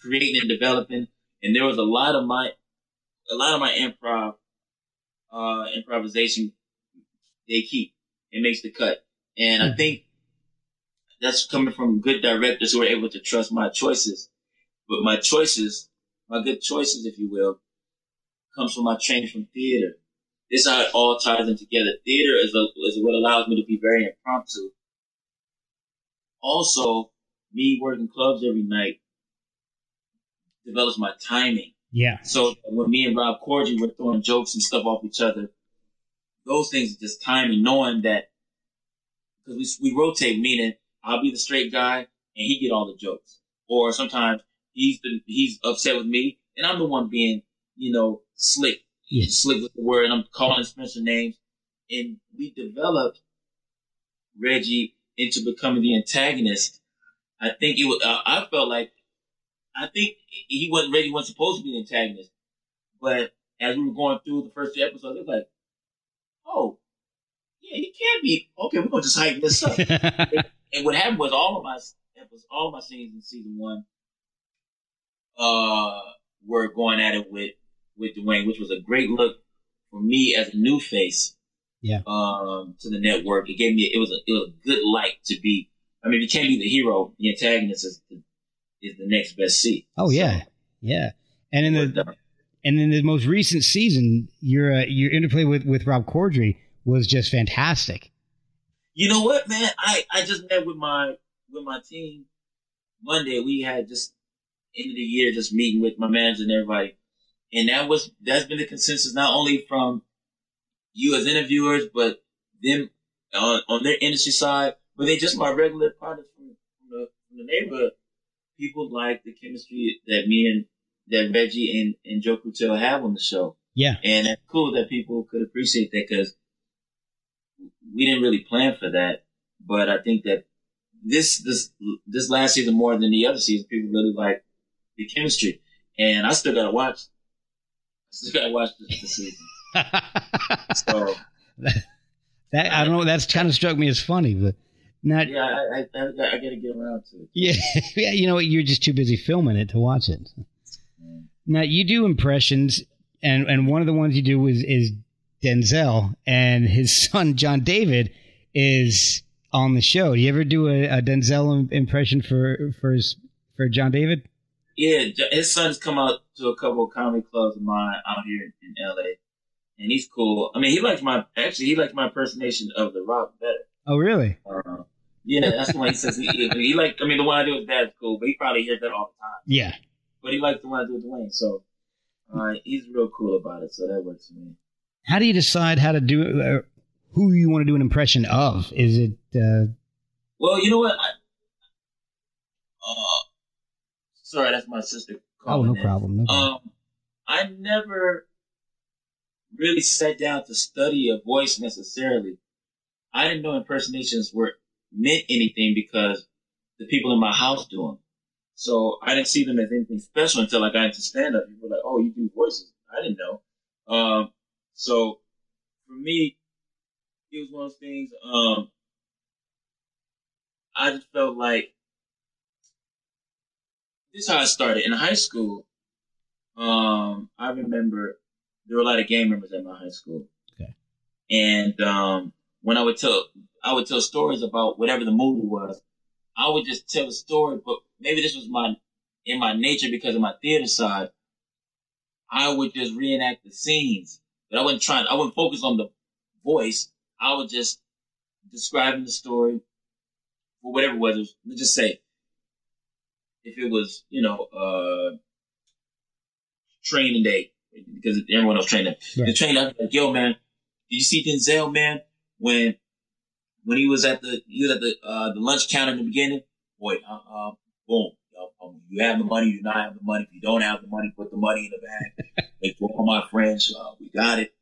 creating and developing, and there was a lot of my, a lot of my improv, uh, improvisation. They keep it makes the cut, and mm-hmm. I hmm. think that's coming from good directors who are able to trust my choices. But my choices, my good choices, if you will, comes from my training from theater. This how it all ties in together. Theater is, a, is what allows me to be very impromptu. Also, me working clubs every night develops my timing. Yeah. So when me and Rob Corddry were throwing jokes and stuff off each other, those things are just timing, knowing that because we, we rotate, meaning I'll be the straight guy and he get all the jokes. Or sometimes he's the, he's upset with me and I'm the one being, you know, slick, yes. slick with the word and I'm calling Spencer names. And we developed Reggie into becoming the antagonist. I think it was, uh, I felt like, I think he wasn't Reggie wasn't supposed to be the antagonist. But as we were going through the first two episodes, it was like, oh, yeah, he can't be. Okay, we're gonna just hype this up. And what happened was all of my was all of my scenes in season one uh were going at it with with Dwayne, which was a great look for me as a new face. Yeah. Um, to the network, it gave me it was a it was a good light to be. I mean, you can't be the hero, the antagonist is the, is the next best seat. Oh yeah, so, yeah. And in the and in the most recent season, your uh, your interplay with with Rob Corddry was just fantastic. You know what, man? I, I just met with my with my team Monday. We had just end of the year, just meeting with my manager and everybody, and that was that's been the consensus not only from you as interviewers, but them on, on their industry side, but they just my regular partners from, from, the, from the neighborhood. People like the chemistry that me and that Reggie and, and Joe Krutel have on the show. Yeah. And it's cool that people could appreciate that because we didn't really plan for that, but I think that this this this last season more than the other season, people really like the chemistry, and I still gotta watch. I still gotta watch this, this season. so that, I don't know. That's kind of struck me as funny, but not. Yeah, I, I, I, I gotta get around to it. Yeah, yeah. You know what? You're just too busy filming it to watch it. Mm. Now you do impressions, and and one of the ones you do is is Denzel, and his son John David is on the show. Do you ever do a, a Denzel impression for for his, for John David? Yeah, his son's come out to a couple of comedy clubs of mine out here in LA, and he's cool. I mean, he likes my actually he likes my impersonation of the Rock better. Oh, really? Uh, yeah, that's the one he says he, he like. I mean, the one I do with Dad's cool, but he probably hears that all the time. Yeah, but he likes the one I do with Dwayne, so uh, he's real cool about it. So that works for me how do you decide how to do uh, who you want to do an impression of? Is it? Uh... Well, you know what. I, uh, sorry, that's my sister. Oh, no problem. No problem. Um, I never really sat down to study a voice necessarily. I didn't know impersonations were meant anything because the people in my house do them. So I didn't see them as anything special until I got into stand up. People were like, "Oh, you do voices." I didn't know. Um, so for me, it was one of those things. Um, I just felt like this is how I started in high school. Um, I remember there were a lot of gang members at my high school. Okay. And um, when I would tell, I would tell stories about whatever the movie was. I would just tell a story, but maybe this was my in my nature because of my theater side. I would just reenact the scenes but I wasn't trying, I wouldn't focus on the voice. I was just describing the story or whatever it was. Let's just say if it was, you know, uh, training day because everyone else training. Right. The trainer like, yo, man, did you see Denzel, man, when when he was at the he was at the uh, the lunch counter in the beginning? Boy, uh, uh, boom, um, you have the money, you do not have the money. If you don't have the money, put the money in the bag. Make for all my friends. Uh, we got it.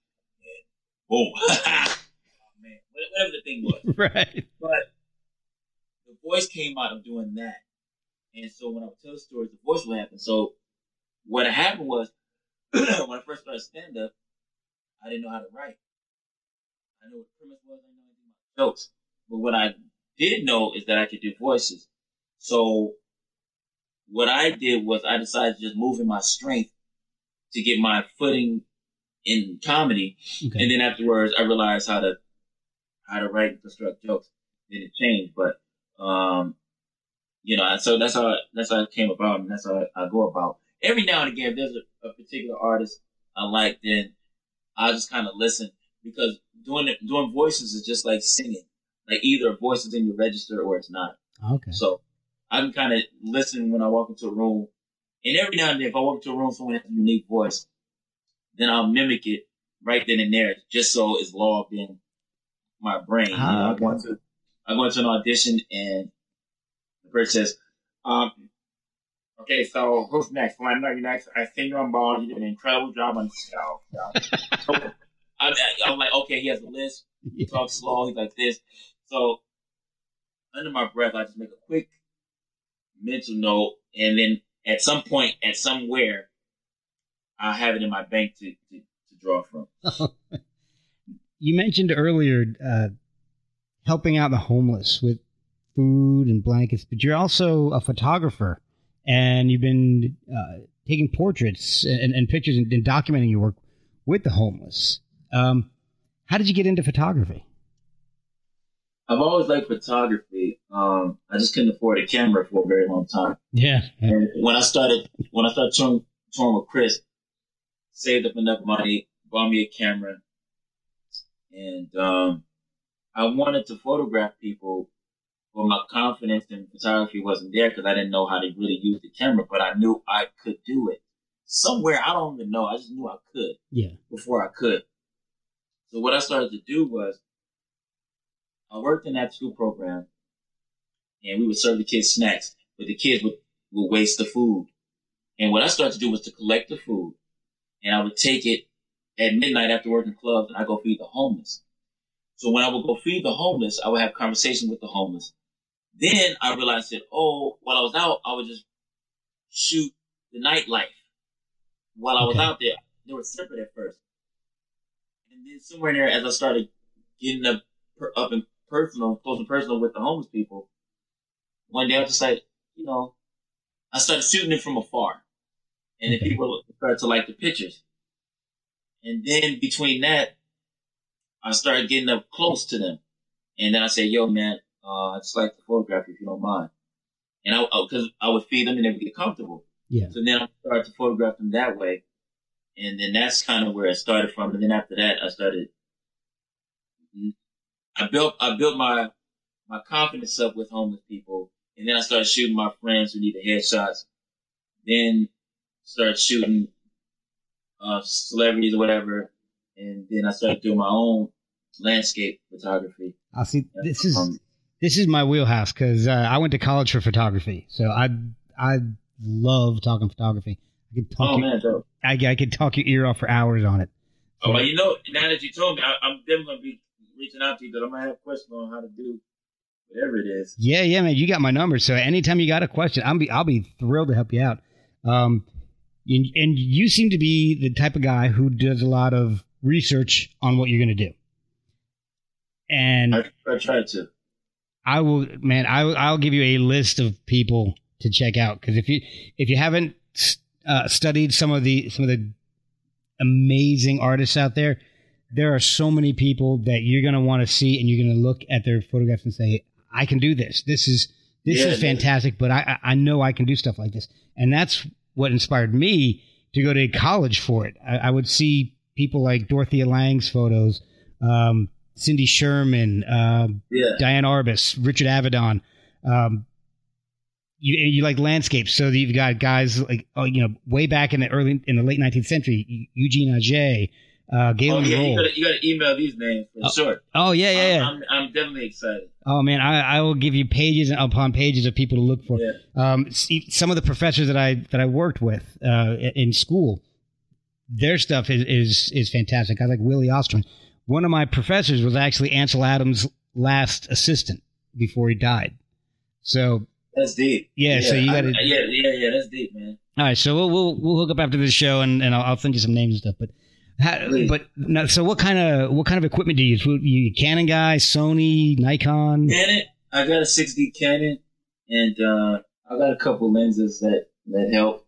And boom. oh, man, whatever the thing was. Right. But the voice came out of doing that. And so when I would tell stories, the voice would happen. So what happened was when I first started stand up, I didn't know how to write. I knew what the premise was, I jokes. But what I did know is that I could do voices. So what I did was I decided to just move in my strength to get my footing in comedy. Okay. And then afterwards I realized how to how to write and construct jokes. Then it changed. But um you know, so that's how that's how it came about and that's how I, I go about. Every now and again if there's a, a particular artist I like, then I just kind of listen because doing it, doing voices is just like singing. Like either a voice is in your register or it's not. Okay. So I can kind of listen when I walk into a room. And every now and then, if I walk into a room, someone has a unique voice, then I'll mimic it right then and there, just so it's logged in my brain. You know, Ah, I go into I go into an audition and the person says, um, "Okay, so who's next? Well, I know you next. I think you're on ball. You did an incredible job on the show." So, I'm, I'm like, okay, he has a list. He talks slow. He's like this. So under my breath, I just make a quick mental note, and then at some point, at somewhere, I have it in my bank to, to, to draw from. you mentioned earlier uh, helping out the homeless with food and blankets, but you're also a photographer, and you've been uh, taking portraits and, and pictures and, and documenting your work with the homeless. Um, how did you get into photography? I've always liked photography. Um, I just couldn't afford a camera for a very long time. Yeah, And when I started, when I started touring, touring with Chris, saved up enough money, bought me a camera, and um, I wanted to photograph people, but my confidence in photography wasn't there because I didn't know how to really use the camera. But I knew I could do it somewhere. I don't even know. I just knew I could yeah, before I could. So what I started to do was I worked in that school program and we would serve the kids snacks, but the kids would, would waste the food. And what I started to do was to collect the food and I would take it at midnight after working clubs and I go feed the homeless. So when I would go feed the homeless, I would have conversations with the homeless. Then I realized that, oh, while I was out, I would just shoot the nightlife. While I was Okay. out there, they were separate at first. Then somewhere in there, as I started getting up, up and personal, close and personal with the homeless people, one day I just like, you know, I started shooting it from afar. And then Okay. people started to like the pictures. And then between that, I started getting up close to them. And then I said, yo, man, uh, I just like to photograph you if you don't mind. And I, cause I would feed them and they would get comfortable. yeah. So then I started to photograph them that way. And then that's kind of where it started from. And then after that, I started, I built, I built my, my confidence up with homeless people. And then I started shooting my friends who needed headshots. Then started shooting, uh, celebrities or whatever. And then I started doing my own landscape photography. I see. This is Um, this is my wheelhouse because uh, I went to college for photography, so I I love talking photography. I could talk. oh man, I, I could talk your ear off for hours on it. oh, well, you know, now that you told me, I, I'm definitely going to be reaching out to you because I'm going to have questions on how to do whatever it is. Yeah, yeah, man. You got my number, so anytime you got a question, I'll be I'll be thrilled to help you out. Um, and, and you seem to be the type of guy who does a lot of research on what you're going to do. And I, I tried to. I will, man. I I'll give you a list of people to check out because if you if you haven't uh, studied some of the some of the amazing artists out there, there are so many people that you're going to want to see, and you're going to look at their photographs and say, "I can do this. This is this Yeah, is fantastic." But I I know I can do stuff like this, and that's what inspired me to go to college for it. I, I would see people like Dorothea Lange's photos, um, Cindy Sherman. Um, Yeah. Diane Arbus, Richard Avedon. Um, you you like landscapes, so you've got guys like oh, you know way back in the early in the late nineteenth century, Eugene Atget, uh, Oh, Galen yeah, you Rowell. gotta, you gotta email these names for Oh, sure. Oh yeah, yeah, yeah. I'm, I'm definitely excited. Oh man, I, I will give you pages upon pages of people to look for. Yeah. Um, see, some of the professors that I that I worked with uh, in school, their stuff is is is fantastic. I like Willie Osterman. One of my professors was actually Ansel Adams' last assistant before he died. So That's deep. Yeah, so you gotta- yeah, yeah, yeah. That's deep, man. All right, so we'll we'll, we'll hook up after this show, and, and I'll, I'll send you some names and stuff. But how, but no, so what kind of what kind of equipment do you use? You Canon guy, Sony, Nikon? Canon, I got a 6D Canon, and uh, I got a couple lenses that that help.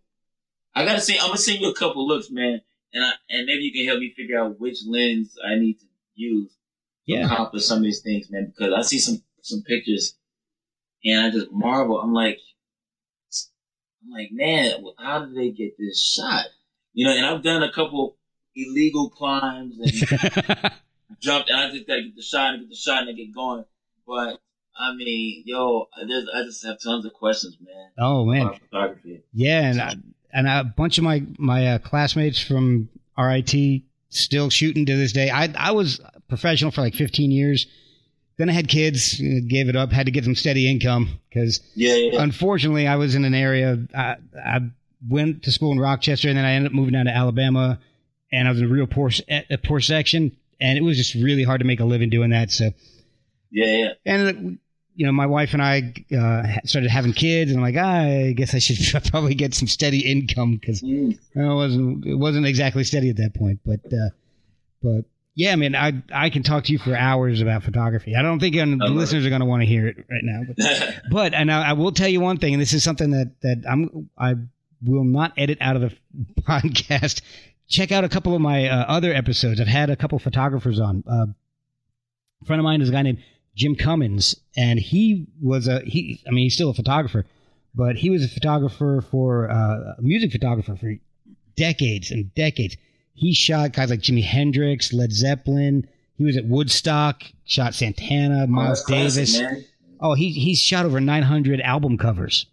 I gotta say, I'm gonna send you a couple looks, man, and I, and maybe you can help me figure out which lens I need to use to Yeah, accomplish some of these things, man. Because I see some some pictures, and I just marvel. I'm like, I'm like, man, how did they get this shot? You know, and I've done a couple illegal climbs and jumped, and I just gotta get the shot and get the shot and get going. But I mean, yo, there's, I just have tons of questions, man. oh man, photography. yeah, and I, and a bunch of my my uh, classmates from RIT still shooting to this day. I I was professional for like 15 years. Then I had kids, gave it up, had to get some steady income because Yeah, yeah, yeah. unfortunately, I was in an area. I, I went to school in Rochester, and then I ended up moving down to Alabama, and I was in a real poor a poor section, and it was just really hard to make a living doing that. So, yeah, yeah. and you know, my wife and I uh, started having kids, and I'm like, "Ah, I guess I should probably get some steady income because Mm. it wasn't it wasn't exactly steady at that point. But uh, but yeah, I mean, I I can talk to you for hours about photography. I don't think um, the it. listeners are going to want to hear it right now, but but and I, I will tell you one thing, and this is something that that I'm I will not edit out of the podcast. Check out a couple of my uh, other episodes. I've had a couple photographers on. Uh, a friend of mine is a guy named Jim Cummins, and he was a he. I mean, he's still a photographer, but he was a photographer for uh, a music photographer for decades and decades. He shot guys like Jimi Hendrix, Led Zeppelin. He was at Woodstock, shot Santana, Miles Oh, Davis. Oh, he he's shot over 900 album covers.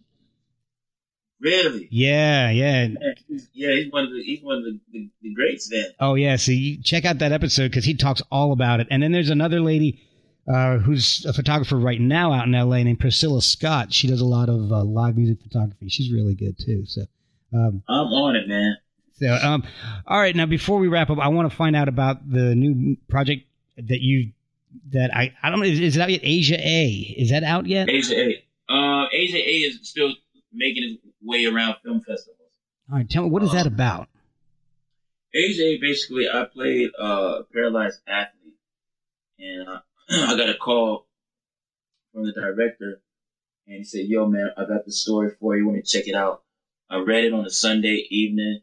Really? Yeah, yeah. Yeah, he's, yeah, he's one of the he's one of the, the, the greats then. Oh, yeah. So you check out that episode because he talks all about it. And then there's another lady uh, who's a photographer right now out in LA named Priscilla Scott. She does a lot of uh, live music photography. She's really good too. So, um, I'm on it, man. So um, all right. Now before we wrap up, I want to find out about the new project that you that I I don't know is, is it out yet? Asia A is that out yet? Asia A. Uh, Asia A is still making its way around film festivals. All right. Tell me what is that about? Asia A, basically, I played uh, a paralyzed athlete, and uh, I got a call from the director, and he said, "Yo, man, I got the story for you. Want to check it out?" I read it on a Sunday evening.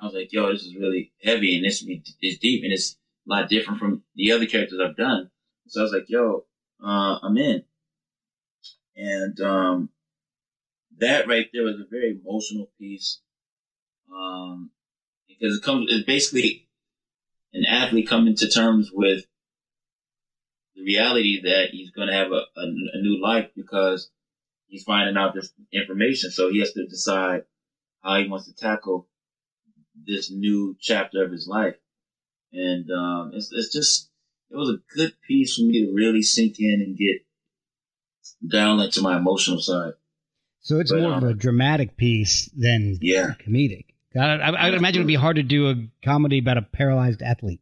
I was like, "Yo, this is really heavy, and this is deep, and it's a lot different from the other characters I've done." So I was like, "Yo, uh, I'm in." And um, that right there was a very emotional piece, um, because it comes. It's basically an athlete coming to terms with the reality that he's going to have a, a, a new life because he's finding out this information. So he has to decide how he wants to tackle this new chapter of his life. And um, it's, it's just, it was a good piece for me to really sink in and get down into my emotional side. So it's But, more of um, a dramatic piece than Yeah. comedic. I, I, I would imagine it'd be hard to do a comedy about a paralyzed athlete.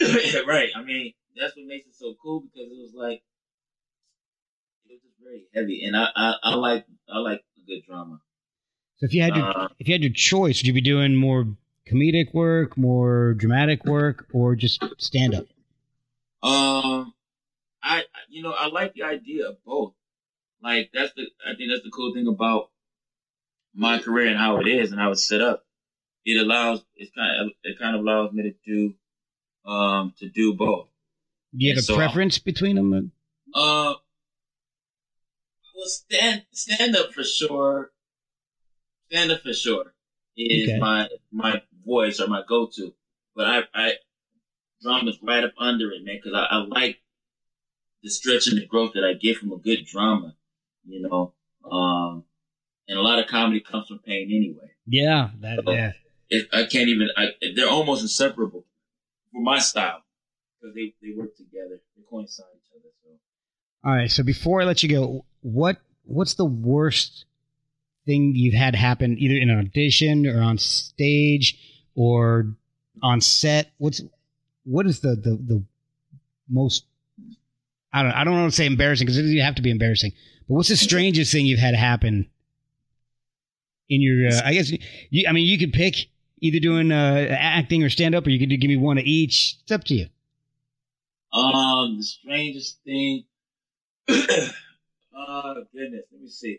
right. I mean, that's what makes it so cool because it was like, it was just very heavy. And I, I, I like, I like a good drama. So if you had your Uh, if you had your choice, would you be doing more comedic work, more dramatic work, or just stand up? Um, I, you know, I like the idea of both. Like that's the, I think that's the cool thing about my career and how it is and how it's set up. It allows, it's kind of, it kind of allows me to do, um, to do both. Do you have Yeah, a so- preference between them? Uh, well, stand stand up for sure. Stand for sure is Okay. my my voice or my go to. But I I drama's right up under it, man, because I, I like the stretch and the growth that I get from a good drama. You know, um, and a lot of comedy comes from pain anyway. Yeah, that Oh. yeah. It, I can't even. I, they're almost inseparable for my style because they they work together. They coincide each other. So. All right. So before I let you go, what what's the worst thing you've had happen either in an audition or on stage or on set? What's what is the the, the most I don't I don't want to say embarrassing because it doesn't have to be embarrassing. But what's the strangest thing you've had happen in your? Uh, I guess you. I mean, you could pick either doing uh, acting or stand up, or you could give me one of each. It's up to you. Um, the strangest thing. oh goodness, let me see.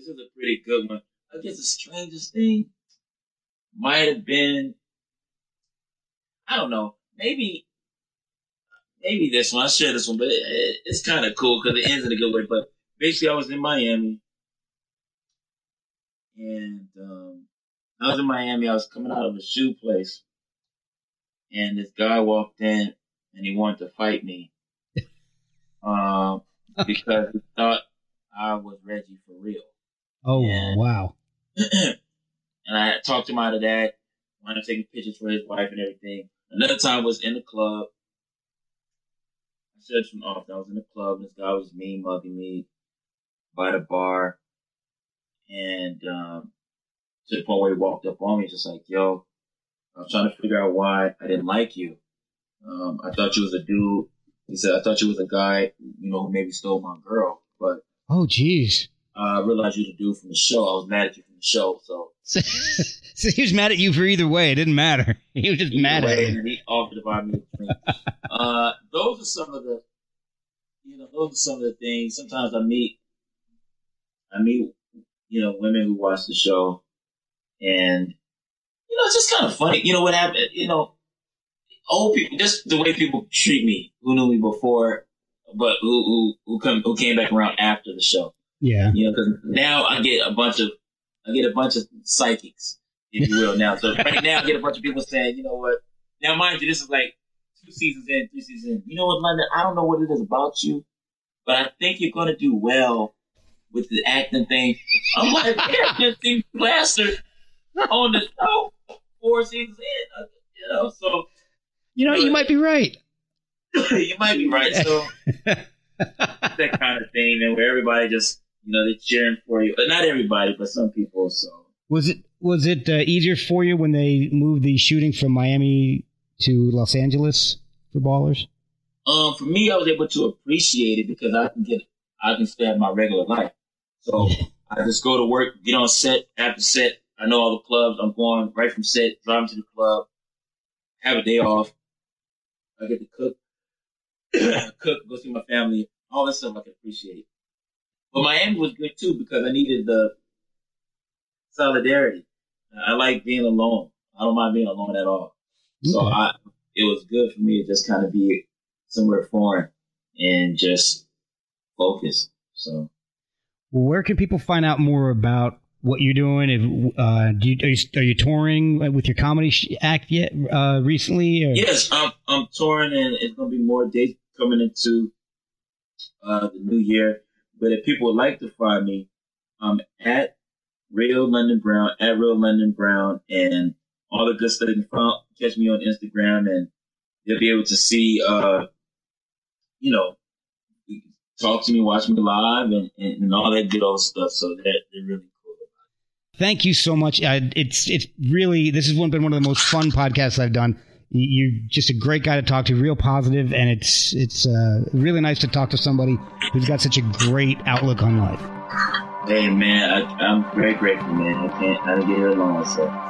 This is a pretty good one. I guess the strangest thing might have been. I don't know. Maybe. Maybe this one. I share this one, but it, it, it's kind of cool because it ends in a good way. But basically, I was in Miami, and um, I was in Miami. I was coming out of a shoe place, and this guy walked in, and he wanted to fight me, um, because he thought I was Reggie for real. Oh and, wow! and I talked him out of that. Wound up taking pictures for his wife and everything. Another time was in the club. I said from off. I was in the club, and this guy was mean mugging me by the bar, and um, to the point where he walked up on me, just like, "Yo, I was trying to figure out why I didn't like you. Um, I thought you was a dude." He said, "I thought you was a guy, you know, who maybe stole my girl, but oh, jeez." Uh, I realized you was a dude from the show. I was mad at you from the show, so. so he was mad at you for either way. It didn't matter. He was just either mad way, at you. And he offered to buy me a drink. uh, those are some of the, you know, those are some of the things. Sometimes I meet, I meet, you know, women who watch the show, and you know, it's just kind of funny. You know what happened? You know, old people, just the way people treat me, who knew me before, but who who who come who came back around after the show. Yeah. You know, because now I get a bunch of, I get a bunch of psychics, if you will, now. So right now I get a bunch of people saying, you know what? Now, mind you, this is like two seasons in, three seasons in. You know what, London? I don't know what it is about you, but I think you're going to do well with the acting thing. I'm like, yeah, just seems plastered on the show four seasons in, uh, you know, so. You know, you might be right. you might be right. So that kind of thing, and where everybody just you know, they're cheering for you. But not everybody, but some people. So was it was it uh, easier for you when they moved the shooting from Miami to Los Angeles for Ballers? Um, for me, I was able to appreciate it because I can get I can have my regular life. So I just go to work, get on set after set. I know all the clubs. I'm going right from set, driving to the club, have a day off. I get to cook, cook, go see my family, all that stuff I can appreciate. But Miami was good too because I needed the solidarity. I like being alone. I don't mind being alone at all. Okay. So I, it was good for me to just kind of be somewhere foreign and just focus. So, where can people find out more about what you're doing? If, uh, do you, are, you, are you touring with your comedy act yet uh, recently? Or? Yes, I'm, I'm touring, and it's going to be more dates coming into uh, the new year. But if people would like to find me, I'm at Real London Brown, at Real London Brown, and all the good stuff. You can catch me on Instagram, and you'll be able to see, uh, you know, talk to me, watch me live, and, and, all that good old stuff. So that they're really cool. Thank you so much. Uh, it's it's really this has been one of the most fun podcasts I've done you're just a great guy to talk to, real positive, and it's it's uh, really nice to talk to somebody who's got such a great outlook on life. Hey man, I, am very grateful, man. I can't I didn't get it alone, so.